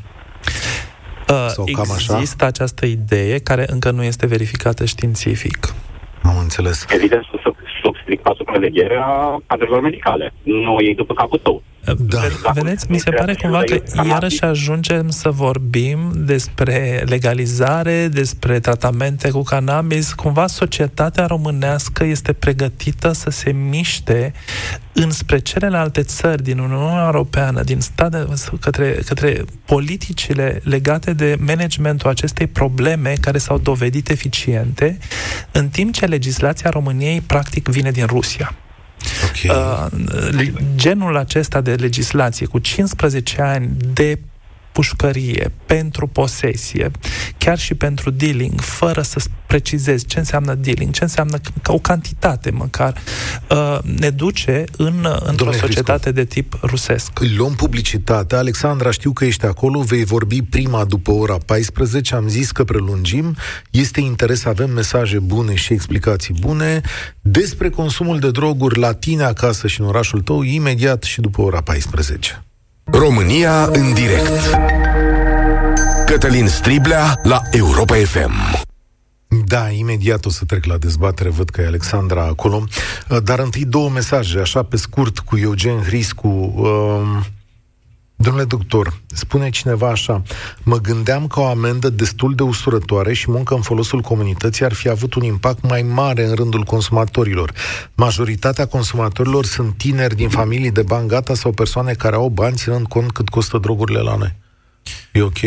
Uh, Sau cam așa? Există această idee care încă nu este verificată științific. Am înțeles. Evident, sub, sub stricta supraveghere a cadrelor medicale. Nu e după capul tău. Da. Vedeți, mi se pare cumva că iarăși ajungem să vorbim despre legalizare, despre tratamente cu cannabis. Cumva societatea românească este pregătită să se miște înspre celelalte țări din Uniunea Europeană, din state, către, către politicile legate de managementul acestei probleme care s-au dovedit eficiente, în timp ce legislația României practic vine din Rusia. Okay. Uh, genul acesta de legislație cu 15 ani de pușcărie, pentru posesie, chiar și pentru dealing, fără să precizezi ce înseamnă dealing, ce înseamnă ca o cantitate măcar, uh, ne duce în, într-o societate de tip rusesc. Luăm publicitate. Alexandra, știu că ești acolo, vei vorbi prima după ora 14, am zis că prelungim. Este interes să avem mesaje bune și explicații bune despre consumul de droguri la tine acasă și în orașul tău, imediat și după ora 14. România în direct Cătălin Striblea la Europa FM da, imediat o să trec la dezbatere, văd că e Alexandra acolo. Dar întâi două mesaje, așa pe scurt, cu Eugen Hriscu. Um, Domnule doctor, spune cineva așa, mă gândeam că o amendă destul de usurătoare și muncă în folosul comunității ar fi avut un impact mai mare în rândul consumatorilor. Majoritatea consumatorilor sunt tineri din familii de bani gata sau persoane care au bani ținând cont cât costă drogurile la noi. E ok?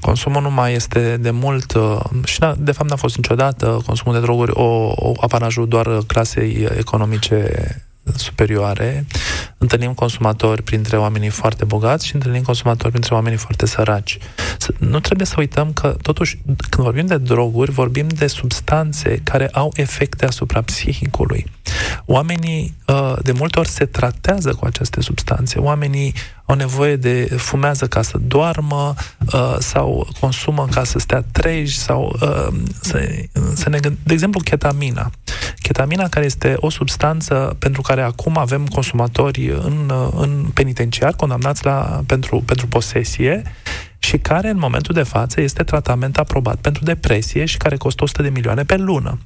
Consumul nu mai este de mult uh, și de fapt n-a fost niciodată consumul de droguri o, o apanajul doar clasei economice superioare, întâlnim consumatori printre oamenii foarte bogați și întâlnim consumatori printre oamenii foarte săraci. Nu trebuie să uităm că, totuși, când vorbim de droguri, vorbim de substanțe care au efecte asupra psihicului. Oamenii uh, de multe ori se tratează cu aceste substanțe. Oamenii au nevoie de fumează ca să doarmă uh, sau consumă ca să stea treji sau uh, să, să ne gând... De exemplu, ketamina. Ketamina care este o substanță pentru care acum avem consumatori în, în penitenciar condamnați la, pentru, pentru posesie și care în momentul de față este tratament aprobat pentru depresie și care costă 100 de milioane pe lună.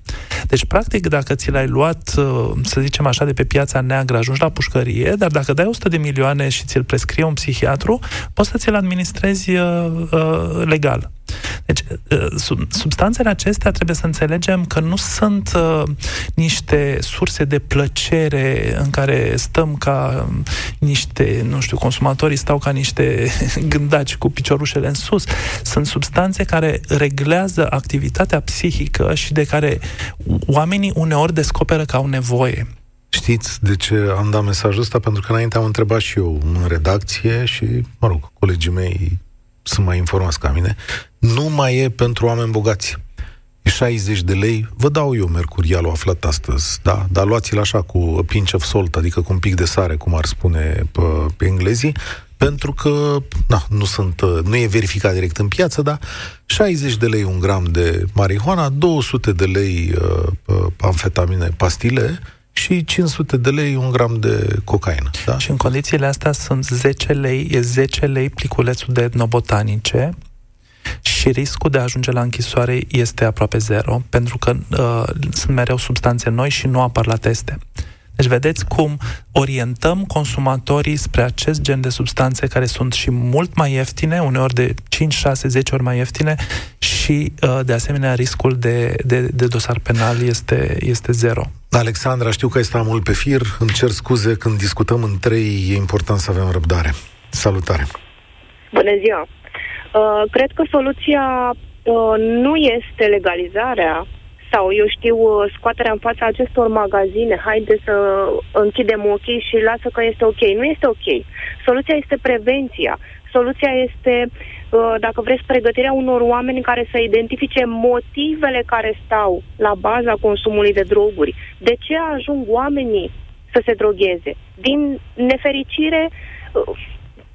Deci, practic, dacă ți l-ai luat, uh, să zicem așa, de pe piața neagră, ajungi la pușcărie, dar dacă dai 100 de milioane și ți-l prescrie un psihiatru, poți să ți-l administrezi uh, uh, legal. Deci, uh, substanțele acestea trebuie să înțelegem că nu sunt uh, niște surse de plăcere în care stăm ca niște, nu știu, consumatorii stau ca niște [laughs] gândaci cu piciorușele în sus. Sunt substanțe care reglează activitatea psihică și de care oamenii uneori descoperă că au nevoie. Știți de ce am dat mesajul ăsta? Pentru că înainte am întrebat și eu în redacție și, mă rog, colegii mei sunt mai informați ca mine, nu mai e pentru oameni bogați. E 60 de lei, vă dau eu mercurialul aflat astăzi, da? Dar luați-l așa cu a pinch of salt, adică cu un pic de sare, cum ar spune pe, pe englezii, pentru că na, nu, sunt, nu e verificat direct în piață, dar 60 de lei un gram de marihuana, 200 de lei uh, uh, amfetamine, pastile, și 500 de lei un gram de cocaină. Da? Și în condițiile astea sunt 10 lei, e 10 lei pliculețul de etnobotanice și riscul de a ajunge la închisoare este aproape zero, pentru că uh, sunt mereu substanțe noi și nu apar la teste. Deci vedeți cum orientăm consumatorii spre acest gen de substanțe care sunt și mult mai ieftine, uneori de 5, 6, 10 ori mai ieftine și uh, de asemenea riscul de, de, de dosar penal este, este zero. Alexandra, știu că este mult pe fir, îmi cer scuze când discutăm în trei, e important să avem răbdare. Salutare! Bună ziua! Uh, cred că soluția uh, nu este legalizarea sau, eu știu, uh, scoaterea în fața acestor magazine, haide să închidem ochii și lasă că este ok. Nu este ok. Soluția este prevenția. Soluția este, uh, dacă vreți, pregătirea unor oameni care să identifice motivele care stau la baza consumului de droguri. De ce ajung oamenii să se drogheze? Din nefericire, uh,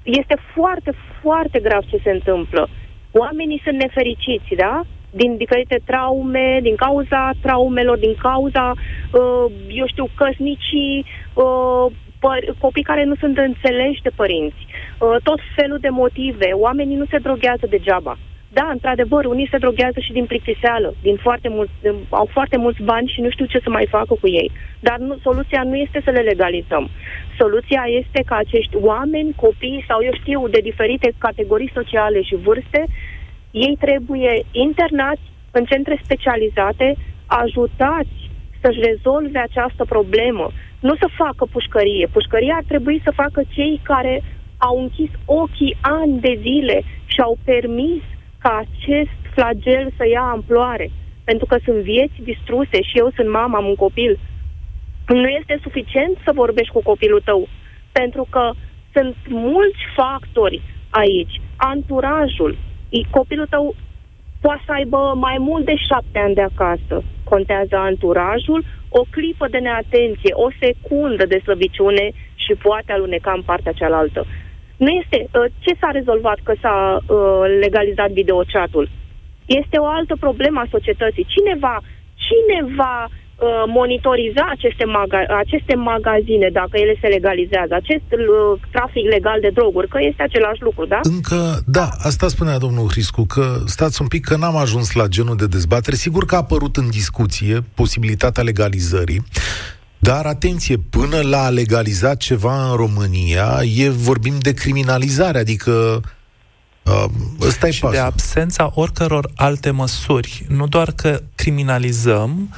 este foarte, foarte grav ce se întâmplă. Oamenii sunt nefericiți, da? Din diferite traume, din cauza traumelor, din cauza, uh, eu știu, căsnicii, uh, păr- copii care nu sunt înțeleși de părinți, uh, tot felul de motive. Oamenii nu se droghează degeaba. Da, într-adevăr, unii se droghează și din plictiseală, din foarte mulți, din, au foarte mulți bani și nu știu ce să mai facă cu ei. Dar nu, soluția nu este să le legalizăm. Soluția este ca acești oameni, copii sau eu știu, de diferite categorii sociale și vârste, ei trebuie internați în centre specializate, ajutați să-și rezolve această problemă. Nu să facă pușcărie. Pușcăria ar trebui să facă cei care au închis ochii ani de zile și au permis ca acest flagel să ia amploare. Pentru că sunt vieți distruse și eu sunt mama, am un copil. Nu este suficient să vorbești cu copilul tău, pentru că sunt mulți factori aici. Anturajul, copilul tău poate să aibă mai mult de șapte ani de acasă. Contează anturajul, o clipă de neatenție, o secundă de slăbiciune și poate aluneca în partea cealaltă. Nu este. Uh, ce s-a rezolvat că s-a uh, legalizat videochatul? Este o altă problemă a societății. Cine va, cine va Uh, monitoriza aceste, maga- aceste magazine dacă ele se legalizează, acest uh, trafic legal de droguri, că este același lucru, da? Încă, da, asta spunea domnul Hriscu, că stați un pic că n-am ajuns la genul de dezbatere. Sigur că a apărut în discuție posibilitatea legalizării, Dar atenție, până la a legaliza ceva în România, e vorbim de criminalizare, adică Uh, ăsta e și pasul. de absența oricăror alte măsuri. Nu doar că criminalizăm,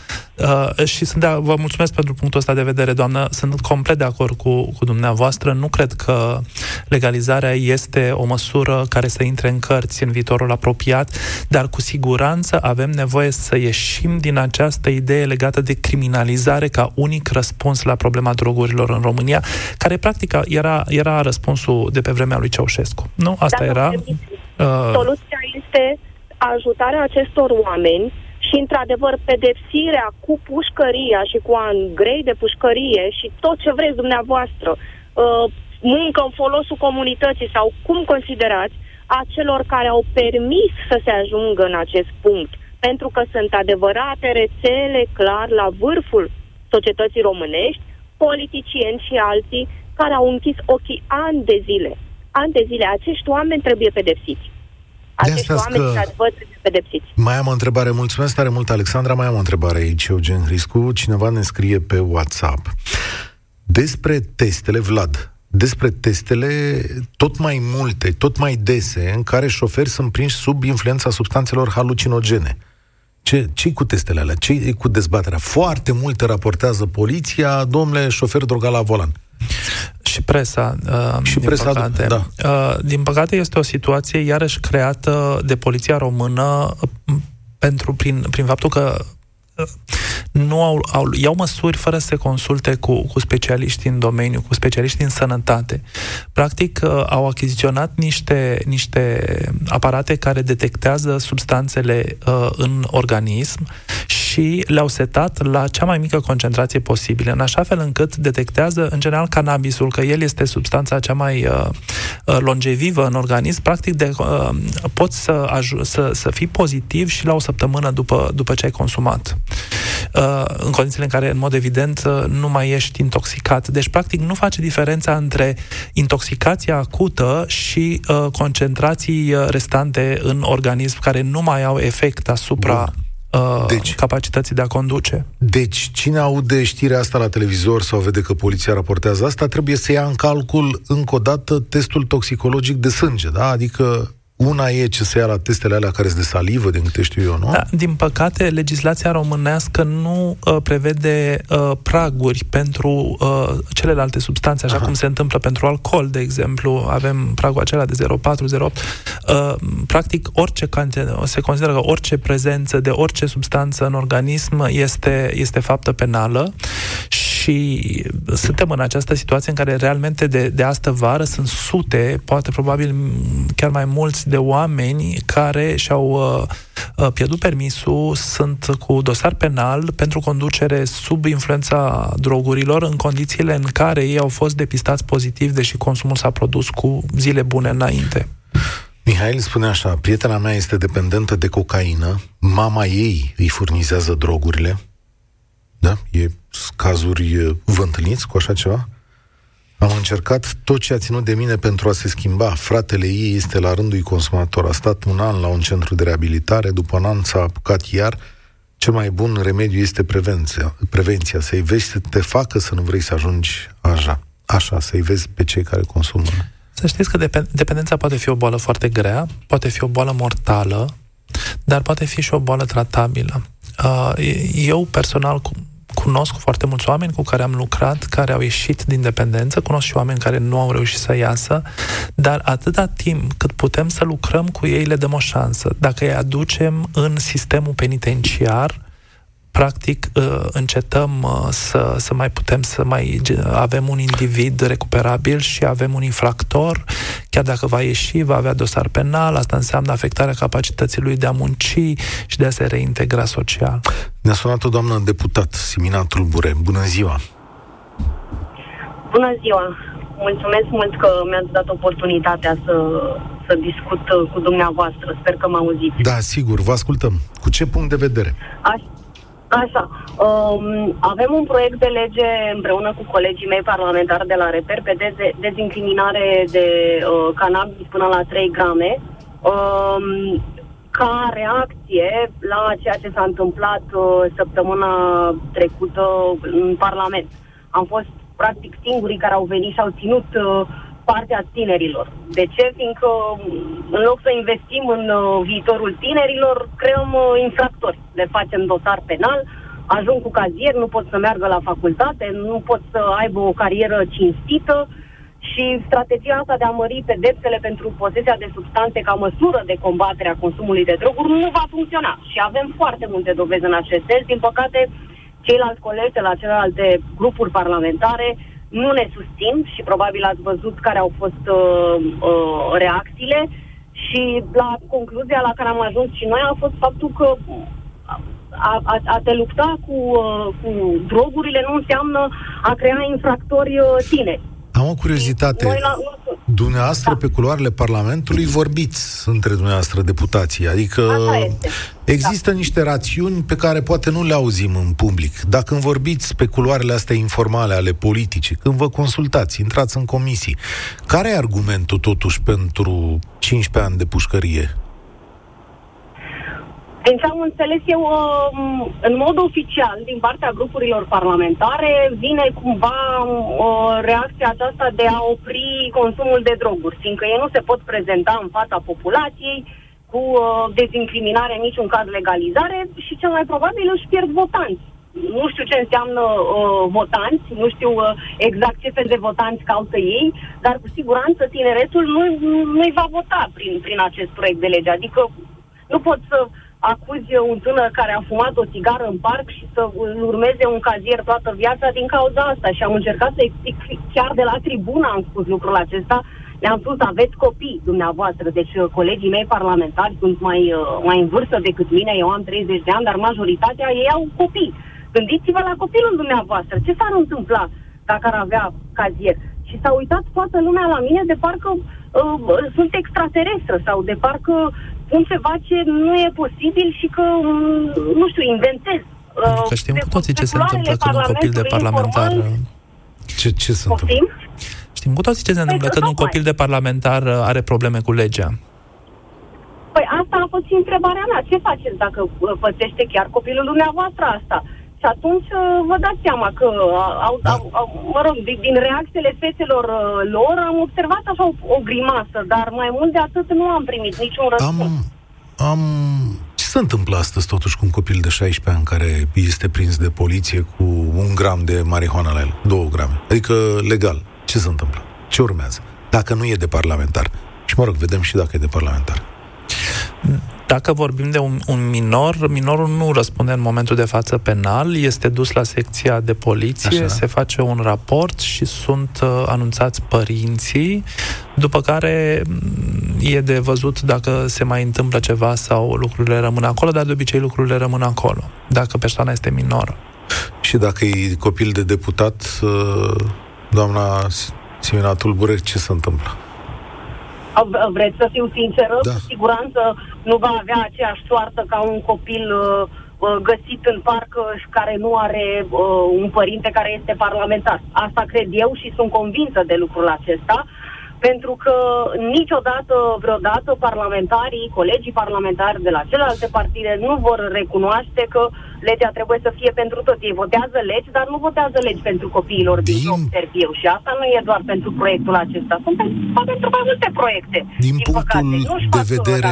uh, și sunt de, vă mulțumesc pentru punctul ăsta de vedere, doamnă, sunt complet de acord cu, cu dumneavoastră. Nu cred că legalizarea este o măsură care să intre în cărți în viitorul apropiat, dar cu siguranță avem nevoie să ieșim din această idee legată de criminalizare ca unic răspuns la problema drogurilor în România, care practic era, era răspunsul de pe vremea lui Ceaușescu. Nu? Asta Dacă era. Uh... Soluția este ajutarea acestor oameni și, într-adevăr, pedepsirea cu pușcăria și cu an grei de pușcărie și tot ce vreți dumneavoastră, uh, muncă în folosul comunității sau cum considerați, a celor care au permis să se ajungă în acest punct. Pentru că sunt adevărate rețele clar la vârful societății românești, politicieni și alții care au închis ochii ani de zile. Ani de zile. Acești oameni trebuie pedepsiți. Acești oameni, că... adevăr, trebuie pedepsiți. Mai am o întrebare. Mulțumesc tare mult, Alexandra. Mai am o întrebare aici, Eugen Hriscu. Cineva ne scrie pe WhatsApp. Despre testele, Vlad, despre testele tot mai multe, tot mai dese, în care șoferi sunt prinși sub influența substanțelor halucinogene. Ce, ce cu testele alea? ce cu dezbaterea? Foarte multe raportează poliția, domnule, șofer drogat la volan. Și presa. Uh, și din presa, păcate. da. Uh, din păcate este o situație iarăși creată de poliția română uh, pentru, prin, prin faptul că uh, nu au, au, iau măsuri fără să se consulte cu, cu specialiști în domeniu, cu specialiști în sănătate. Practic, uh, au achiziționat niște, niște aparate care detectează substanțele uh, în organism și le-au setat la cea mai mică concentrație posibilă, în așa fel încât detectează, în general, cannabisul, că el este substanța cea mai uh, uh longevivă în organism, practic de, uh, poți să, aj- să, să fii pozitiv și la o săptămână după, după ce ai consumat. Uh, în condițiile în care, în mod evident, uh, nu mai ești intoxicat. Deci, practic, nu face diferența între intoxicația acută și uh, concentrații uh, restante în organism care nu mai au efect asupra Bun uh, deci, capacității de a conduce. Deci, cine aude știrea asta la televizor sau vede că poliția raportează asta, trebuie să ia în calcul încă o dată testul toxicologic de sânge, da? Adică una e ce se ia la testele alea care sunt de salivă, din câte știu eu, nu? Da, din păcate, legislația românească nu uh, prevede uh, praguri pentru uh, celelalte substanțe, așa Aha. cum se întâmplă pentru alcool, de exemplu. Avem pragul acela de 0,4, 0,8. Uh, practic, orice se consideră că orice prezență de orice substanță în organism este, este faptă penală și suntem în această situație în care realmente de, de astă vară sunt sute, poate probabil chiar mai mulți de oameni care și-au uh, uh, pierdut permisul, sunt cu dosar penal pentru conducere sub influența drogurilor în condițiile în care ei au fost depistați pozitiv, deși consumul s-a produs cu zile bune înainte. Mihail spune așa, prietena mea este dependentă de cocaină, mama ei îi furnizează drogurile, da? E cazuri, vă întâlniți cu așa ceva? Am încercat tot ce a ținut de mine pentru a se schimba. Fratele ei este la rândul consumator. A stat un an la un centru de reabilitare, după un an s-a apucat iar. Cel mai bun remediu este prevenția. prevenția să-i vezi să te facă să nu vrei să ajungi așa. Așa, să-i vezi pe cei care consumă. Să știți că dependența poate fi o boală foarte grea, poate fi o boală mortală, dar poate fi și o boală tratabilă. Uh, eu personal cunosc foarte mulți oameni cu care am lucrat, care au ieșit din dependență, cunosc și oameni care nu au reușit să iasă, dar atâta timp cât putem să lucrăm cu ei, le dăm o șansă. Dacă îi aducem în sistemul penitenciar, practic uh, încetăm uh, să, să mai putem să mai avem un individ recuperabil și avem un infractor, chiar dacă va ieși, va avea dosar penal, asta înseamnă afectarea capacității lui de a munci și de a se reintegra social. Ne-a sunat o doamnă deputat, Simina Tulbure. Bună ziua! Bună ziua! Mulțumesc mult că mi-ați dat oportunitatea să, să discut cu dumneavoastră. Sper că mă auziți. Da, sigur, vă ascultăm. Cu ce punct de vedere? Aș, Așa. Um, avem un proiect de lege împreună cu colegii mei parlamentari de la Reper pe dez- dezincriminare de uh, cannabis până la 3 grame. Um, ca reacție la ceea ce s-a întâmplat uh, săptămâna trecută în Parlament. Am fost practic singurii care au venit și au ținut uh, partea tinerilor. De ce? Fiindcă în loc să investim în uh, viitorul tinerilor, creăm uh, infractori. Le facem dosar penal, ajung cu cazier, nu pot să meargă la facultate, nu pot să aibă o carieră cinstită și strategia asta de a mări pedepsele pentru posesia de substanțe ca măsură de combatere a consumului de droguri nu va funcționa. Și avem foarte multe dovezi în acest sens. Din păcate, ceilalți colegi de la celelalte grupuri parlamentare nu ne susțin și probabil ați văzut care au fost uh, uh, reacțiile și la concluzia la care am ajuns și noi a fost faptul că a, a, a te lupta cu, uh, cu drogurile nu înseamnă a crea infractori uh, tineri. Am o curiozitate. Noi la, Dumneavoastră, da. pe culoarele Parlamentului, vorbiți între dumneavoastră deputații. Adică există da. niște rațiuni pe care poate nu le auzim în public. Dacă când vorbiți pe culoarele astea informale ale politicii, când vă consultați, intrați în comisii, care e argumentul totuși pentru 15 ani de pușcărie? Din ce am înțeles eu, um, în mod oficial, din partea grupurilor parlamentare, vine cumva o reacție aceasta de a opri consumul de droguri, fiindcă ei nu se pot prezenta în fața populației cu uh, dezincriminare, în niciun caz legalizare și cel mai probabil își pierd votanți. Nu știu ce înseamnă uh, votanți, nu știu uh, exact ce fel de votanți caută ei, dar cu siguranță tineretul nu, nu-i va vota prin, prin acest proiect de lege. Adică nu pot să acuzi un tânăr care a fumat o țigară în parc și să îl urmeze un cazier toată viața din cauza asta. Și am încercat să explic chiar de la tribună, am spus lucrul acesta, le-am spus, aveți copii dumneavoastră, deci uh, colegii mei parlamentari sunt mai, uh, mai în vârstă decât mine, eu am 30 de ani, dar majoritatea ei au copii. Gândiți-vă la copilul dumneavoastră, ce s-ar întâmpla dacă ar avea cazier? Și s-a uitat toată lumea la mine de parcă uh, sunt extraterestră sau de parcă spun ceva ce nu e posibil și că, mm, nu știu, inventez. Pentru că știm cu toții ce se întâmplă când un copil de parlamentar... Ce, ce se întâmplă? Știm cu toții ce se întâmplă păi, când un copil de parlamentar uh, are probleme cu legea. Păi asta a fost și întrebarea mea. Ce faceți dacă uh, pățește chiar copilul dumneavoastră asta? Și atunci uh, vă dați seama că, au, da. au, au, mă rog, din, din reacțiile fețelor lor am observat așa o, o grimasă, dar mai mult de atât nu am primit niciun răspuns. Am, am... Ce se întâmplă astăzi totuși cu un copil de 16 ani care este prins de poliție cu un gram de marihuana la el, două grame? Adică legal. Ce se întâmplă? Ce urmează? Dacă nu e de parlamentar. Și mă rog, vedem și dacă e de parlamentar. Dacă vorbim de un, un minor, minorul nu răspunde în momentul de față penal, este dus la secția de poliție, Așa. se face un raport și sunt uh, anunțați părinții, după care mm, e de văzut dacă se mai întâmplă ceva sau lucrurile rămân acolo, dar de obicei lucrurile rămân acolo, dacă persoana este minoră. Și dacă e copil de deputat, uh, doamna Simina Tulbure, ce se întâmplă? Vreți să fiu sinceră? Da. Cu siguranță nu va avea aceeași soartă ca un copil uh, uh, găsit în parc uh, care nu are uh, un părinte care este parlamentar. Asta cred eu și sunt convinsă de lucrul acesta. Uh, pentru că niciodată, vreodată, parlamentarii, colegii parlamentari de la celelalte partide nu vor recunoaște că legea trebuie să fie pentru toți. Ei votează legi, dar nu votează legi pentru copiilor din, din... observ eu. Și asta nu e doar pentru proiectul acesta, sunt pentru mai multe proiecte. Din, din punctul păcate, de vedere,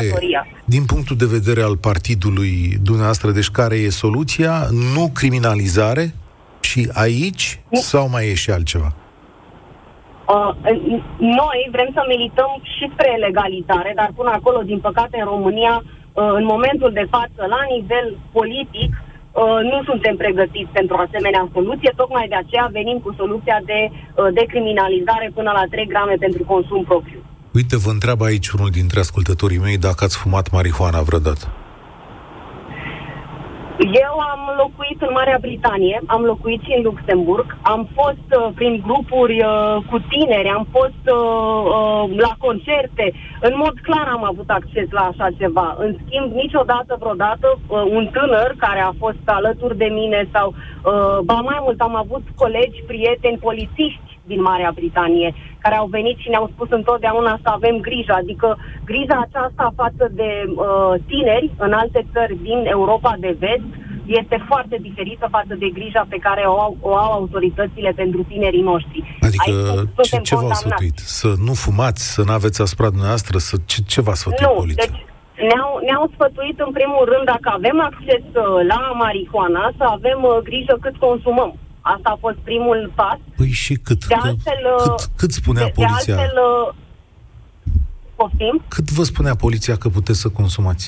din punctul de vedere al partidului dumneavoastră, deci care e soluția? Nu criminalizare? Și aici? Nu. Sau mai e și altceva? Uh, noi vrem să milităm și spre legalizare, dar până acolo, din păcate, în România, uh, în momentul de față, la nivel politic, uh, nu suntem pregătiți pentru asemenea soluție, tocmai de aceea venim cu soluția de uh, decriminalizare până la 3 grame pentru consum propriu. Uite, vă întreabă aici unul dintre ascultătorii mei dacă ați fumat marihuana vreodată. Eu am locuit în Marea Britanie, am locuit și în Luxemburg, am fost uh, prin grupuri uh, cu tineri, am fost uh, uh, la concerte. În mod clar am avut acces la așa ceva. În schimb, niciodată, vreodată, uh, un tânăr care a fost alături de mine sau, uh, ba mai mult, am avut colegi, prieteni, polițiști din Marea Britanie, care au venit și ne-au spus întotdeauna să avem grijă, adică grija aceasta față de uh, tineri în alte țări din Europa de vest este foarte diferită față de grija pe care o au, o au autoritățile pentru tinerii noștri. Adică ce, ce v-au sfătuit? Să nu fumați, să nu aveți asupra dumneavoastră, să, ce, ce v-a sfătuit nu, poliția? Deci, ne-au, ne-au sfătuit în primul rând dacă avem acces uh, la marihuana să avem uh, grijă cât consumăm. Asta a fost primul pas. Păi și cât? De altfel, cât, uh, cât spunea de, poliția? De altfel, poftim? Cât vă spunea poliția că puteți să consumați?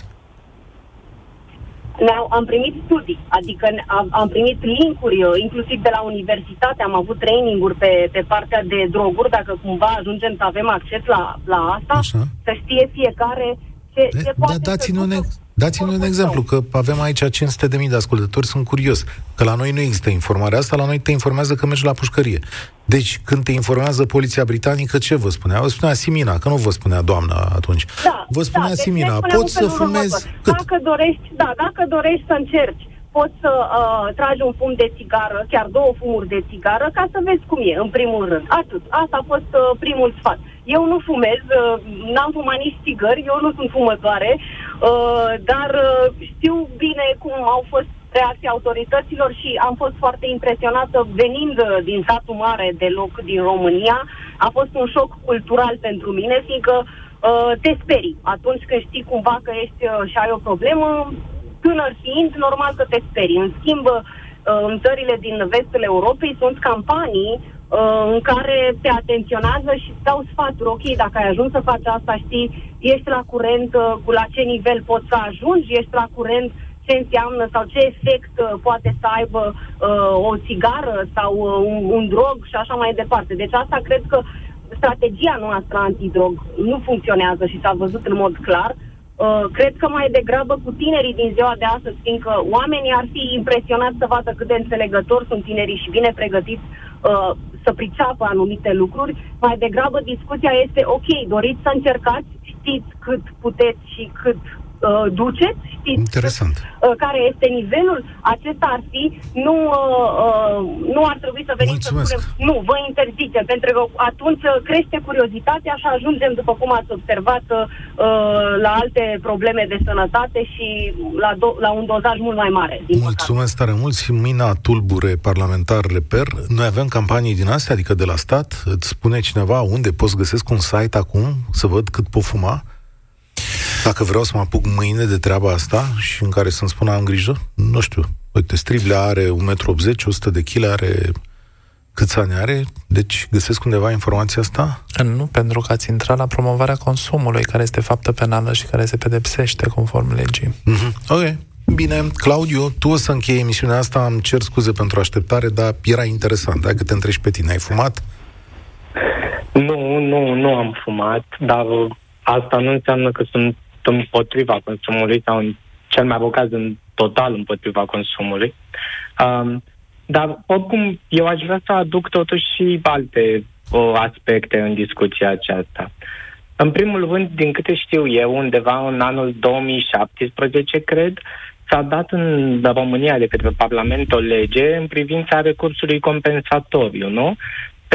Ne-au, am primit studii, adică am, am primit linkuri, inclusiv de la universitate, am avut training-uri pe, pe partea de droguri, dacă cumva ajungem să avem acces la, la asta, Așa. să știe fiecare ce, de, ce poate da, dați-ne un, ex- dați-ne un exemplu, că avem aici 500 de mii de ascultători, sunt curios, că la noi nu există informarea asta, la noi te informează că mergi la pușcărie. Deci, când te informează poliția britanică, ce vă spunea? Vă spunea Simina, că nu vă spunea doamna atunci. Da, vă spunea da, Simina, deci poți să fumezi cât? Dacă dorești, da, dacă dorești să încerci poți să uh, tragi un fum de țigară, chiar două fumuri de țigară, ca să vezi cum e, în primul rând. Atât. Asta a fost uh, primul sfat. Eu nu fumez, uh, n-am fumat nici țigări, eu nu sunt fumătoare, uh, dar uh, știu bine cum au fost reacția autorităților și am fost foarte impresionată venind uh, din satul mare de loc din România. A fost un șoc cultural pentru mine, fiindcă uh, te sperii atunci când știi cumva că ești uh, și ai o problemă, tânăr fiind, normal că te sperii. În schimb, uh, în țările din vestul Europei sunt campanii uh, în care te atenționează și îți dau sfaturi. Ok, dacă ai ajuns să faci asta, știi, ești la curent uh, cu la ce nivel poți să ajungi, ești la curent ce înseamnă sau ce efect uh, poate să aibă uh, o țigară sau uh, un, un drog și așa mai departe. Deci asta cred că strategia noastră antidrog nu funcționează și s-a văzut în mod clar. Uh, Uh, cred că mai degrabă cu tinerii din ziua de astăzi, fiindcă oamenii ar fi impresionați să vadă cât de înțelegători sunt tinerii și bine pregătiți uh, să priceapă anumite lucruri, mai degrabă discuția este ok, doriți să încercați, știți cât puteți și cât uh, duceți, știți Interesant. Uh, care este nivelul, acesta ar fi, nu, uh, uh, nu ar trebui să venim Mulțumesc. să spunem, nu, vă interzicem, pentru că atunci uh, crește curiozitatea și ajungem, după cum ați observat, uh, la alte probleme de sănătate și la, do- la un dozaj mult mai mare. Din Mulțumesc tare mult și Mina Tulbure, parlamentar Reper. Noi avem campanii din astea, adică de la stat, îți spune cineva unde poți găsesc un site acum să văd cât pot fuma? Dacă vreau să mă apuc mâine de treaba asta și în care să-mi spună am grijă, nu știu. Uite, Striblea are 1,80 m, 100 de kg, are câți ani are, deci găsesc undeva informația asta? Nu, pentru că ați intrat la promovarea consumului, care este faptă penală și care se pedepsește conform legii. Mm-hmm. Ok. Bine, Claudiu, tu o să închei emisiunea asta, îmi cer scuze pentru așteptare, dar era interesant. Dacă te întrebi pe tine, ai fumat? Nu, nu, nu am fumat, dar asta nu înseamnă că sunt împotriva consumului sau în cel mai rău caz în total împotriva consumului. Um, dar, oricum, eu aș vrea să aduc totuși și alte uh, aspecte în discuția aceasta. În primul rând, din câte știu eu, undeva în anul 2017, cred, s-a dat în România de către Parlament o lege în privința recursului compensatoriu, nu?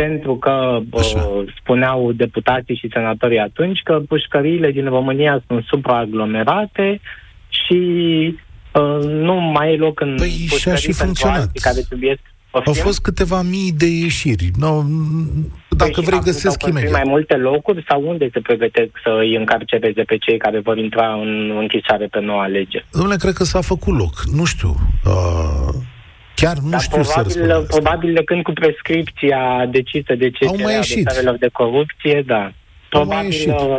Pentru că uh, spuneau deputații și senatorii atunci că pușcăriile din România sunt supraaglomerate și uh, nu mai e loc în păi pușcării și funcționat. care trebuie Au fost câteva mii de ieșiri. No, dacă păi vrei, găsesc imediat. mai multe locuri sau unde se pregătesc să îi încarcereze pe cei care vor intra în închisoare pe noua lege? Domnule, cred că s-a făcut loc. Nu știu. Uh, Chiar nu Dar știu probabil, să răspund Probabil de când cu prescripția decisă de cei de corupție, da. Probabil... Uh,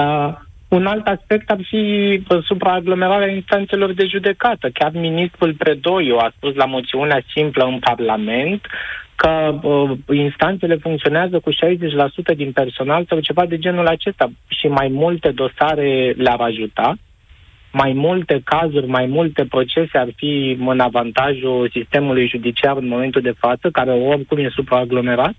uh, un alt aspect ar fi uh, supraaglomerarea instanțelor de judecată. Chiar ministrul Predoiu a spus la moțiunea simplă în Parlament că uh, instanțele funcționează cu 60% din personal sau ceva de genul acesta și mai multe dosare le-ar ajuta mai multe cazuri, mai multe procese ar fi în avantajul sistemului judiciar în momentul de față, care oricum e supraaglomerat?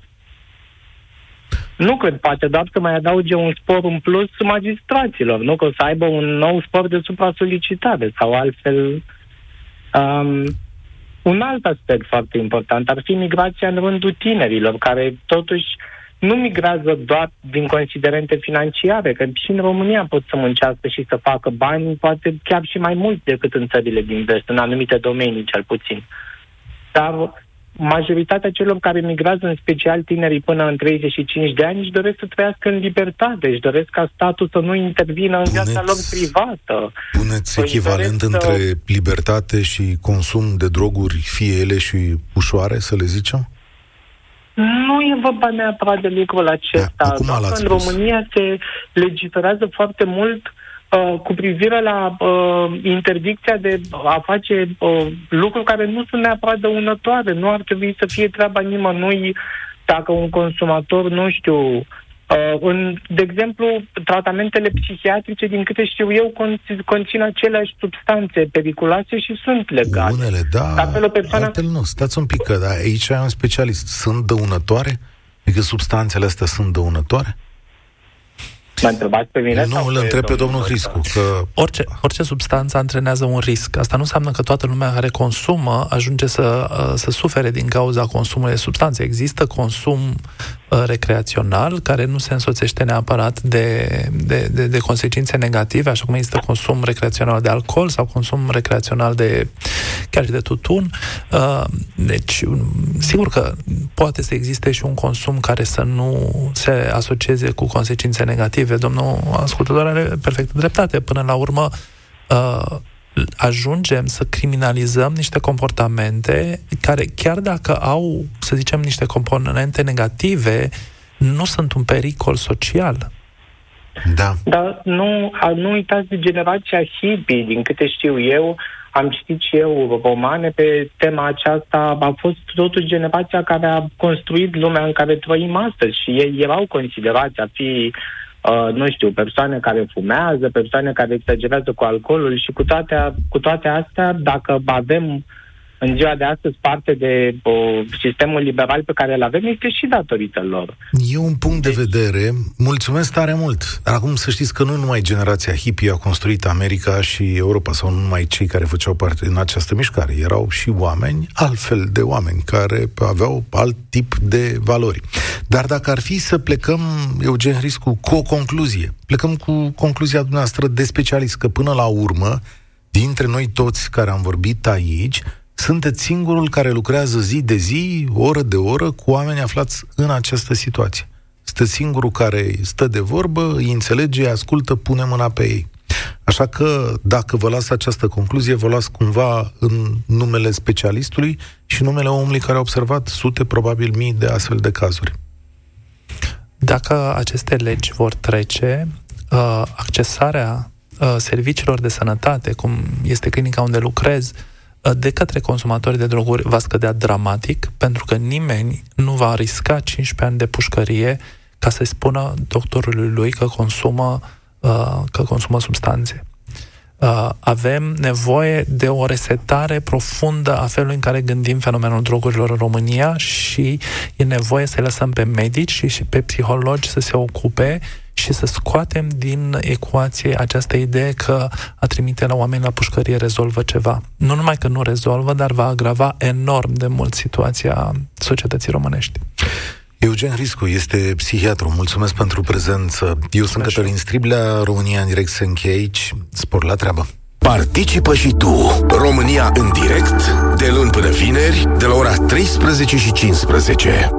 Nu cred, poate doar să mai adauge un spor în plus magistraților, nu? Că o să aibă un nou spor de supra-solicitare sau altfel... Um, Un alt aspect foarte important ar fi migrația în rândul tinerilor, care totuși nu migrează doar din considerente financiare, că și în România pot să muncească și să facă bani, poate chiar și mai mult decât în țările din vest, în anumite domenii cel puțin. Dar majoritatea celor care migrează, în special tinerii până în 35 de ani, își doresc să trăiască în libertate, își doresc ca statul să nu intervină în puneți, viața lor privată. Puneți păi echivalent între să... libertate și consum de droguri, fie ele și ușoare, să le zicem? Nu e vorba neapărat de lucrul acesta. Da, acum în România se legiferazează foarte mult uh, Uh, cu privire la uh, interdicția de a face uh, lucruri care nu sunt neapărat dăunătoare. Nu ar trebui să fie treaba nimănui dacă un consumator, nu știu, uh, în, de exemplu, tratamentele psihiatrice, din câte știu eu, conțin aceleași substanțe periculoase și sunt legale. Unele, da, Dacă o persoană... altele nu. Stați un pic, că da, aici ai un specialist. Sunt dăunătoare? Adică substanțele astea sunt dăunătoare? Mă întrebați pe mine? Nu, îl întreb pe domnul Hriscu. Că... Orice, orice substanță antrenează un risc. Asta nu înseamnă că toată lumea care consumă ajunge să, să sufere din cauza consumului de substanțe. Există consum Uh, recreațional, care nu se însoțește neapărat de, de, de, de consecințe negative, așa cum există consum recreațional de alcool sau consum recreațional de chiar și de tutun. Uh, deci, sigur că poate să existe și un consum care să nu se asocieze cu consecințe negative. Domnul ascultător are perfect dreptate. Până la urmă, uh, ajungem să criminalizăm niște comportamente care, chiar dacă au, să zicem, niște componente negative, nu sunt un pericol social. Da. Dar nu, nu uitați de generația hippie, din câte știu eu, am citit și eu romane pe tema aceasta, a fost totuși generația care a construit lumea în care trăim astăzi și ei erau considerați a fi uh, nu știu, persoane care fumează, persoane care exagerează cu alcoolul și cu toate, cu toate astea, dacă avem în ziua de astăzi parte de o, sistemul liberal pe care îl avem este și datorită lor. E un punct de vedere. Mulțumesc tare mult. Acum să știți că nu numai generația hippie a construit America și Europa, sau nu numai cei care făceau parte în această mișcare. Erau și oameni, altfel de oameni, care aveau alt tip de valori. Dar dacă ar fi să plecăm, Eugen Hriscu, cu o concluzie, plecăm cu concluzia dumneavoastră de specialist, că până la urmă, dintre noi toți care am vorbit aici, sunteți singurul care lucrează zi de zi, oră de oră, cu oameni aflați în această situație. Sunteți singurul care stă de vorbă, îi înțelege, îi ascultă, pune mâna pe ei. Așa că, dacă vă las această concluzie, vă las cumva în numele specialistului și numele omului care a observat sute, probabil mii de astfel de cazuri. Dacă aceste legi vor trece, uh, accesarea uh, serviciilor de sănătate, cum este clinica unde lucrez, de către consumatori de droguri va scădea dramatic, pentru că nimeni nu va risca 15 ani de pușcărie ca să-i spună doctorului lui că consumă, uh, că consumă substanțe. Uh, avem nevoie de o resetare profundă a felului în care gândim fenomenul drogurilor în România și e nevoie să lăsăm pe medici și, și pe psihologi să se ocupe și să scoatem din ecuație această idee că a trimite la oameni la pușcărie rezolvă ceva. Nu numai că nu rezolvă, dar va agrava enorm de mult situația societății românești. Eugen Riscu este psihiatru. Mulțumesc pentru prezență. Eu sunt Cătălin Striblea, România în direct se încheie aici. Spor la treabă. Participă și tu, România în direct, de luni până vineri, de la ora 13 și 15.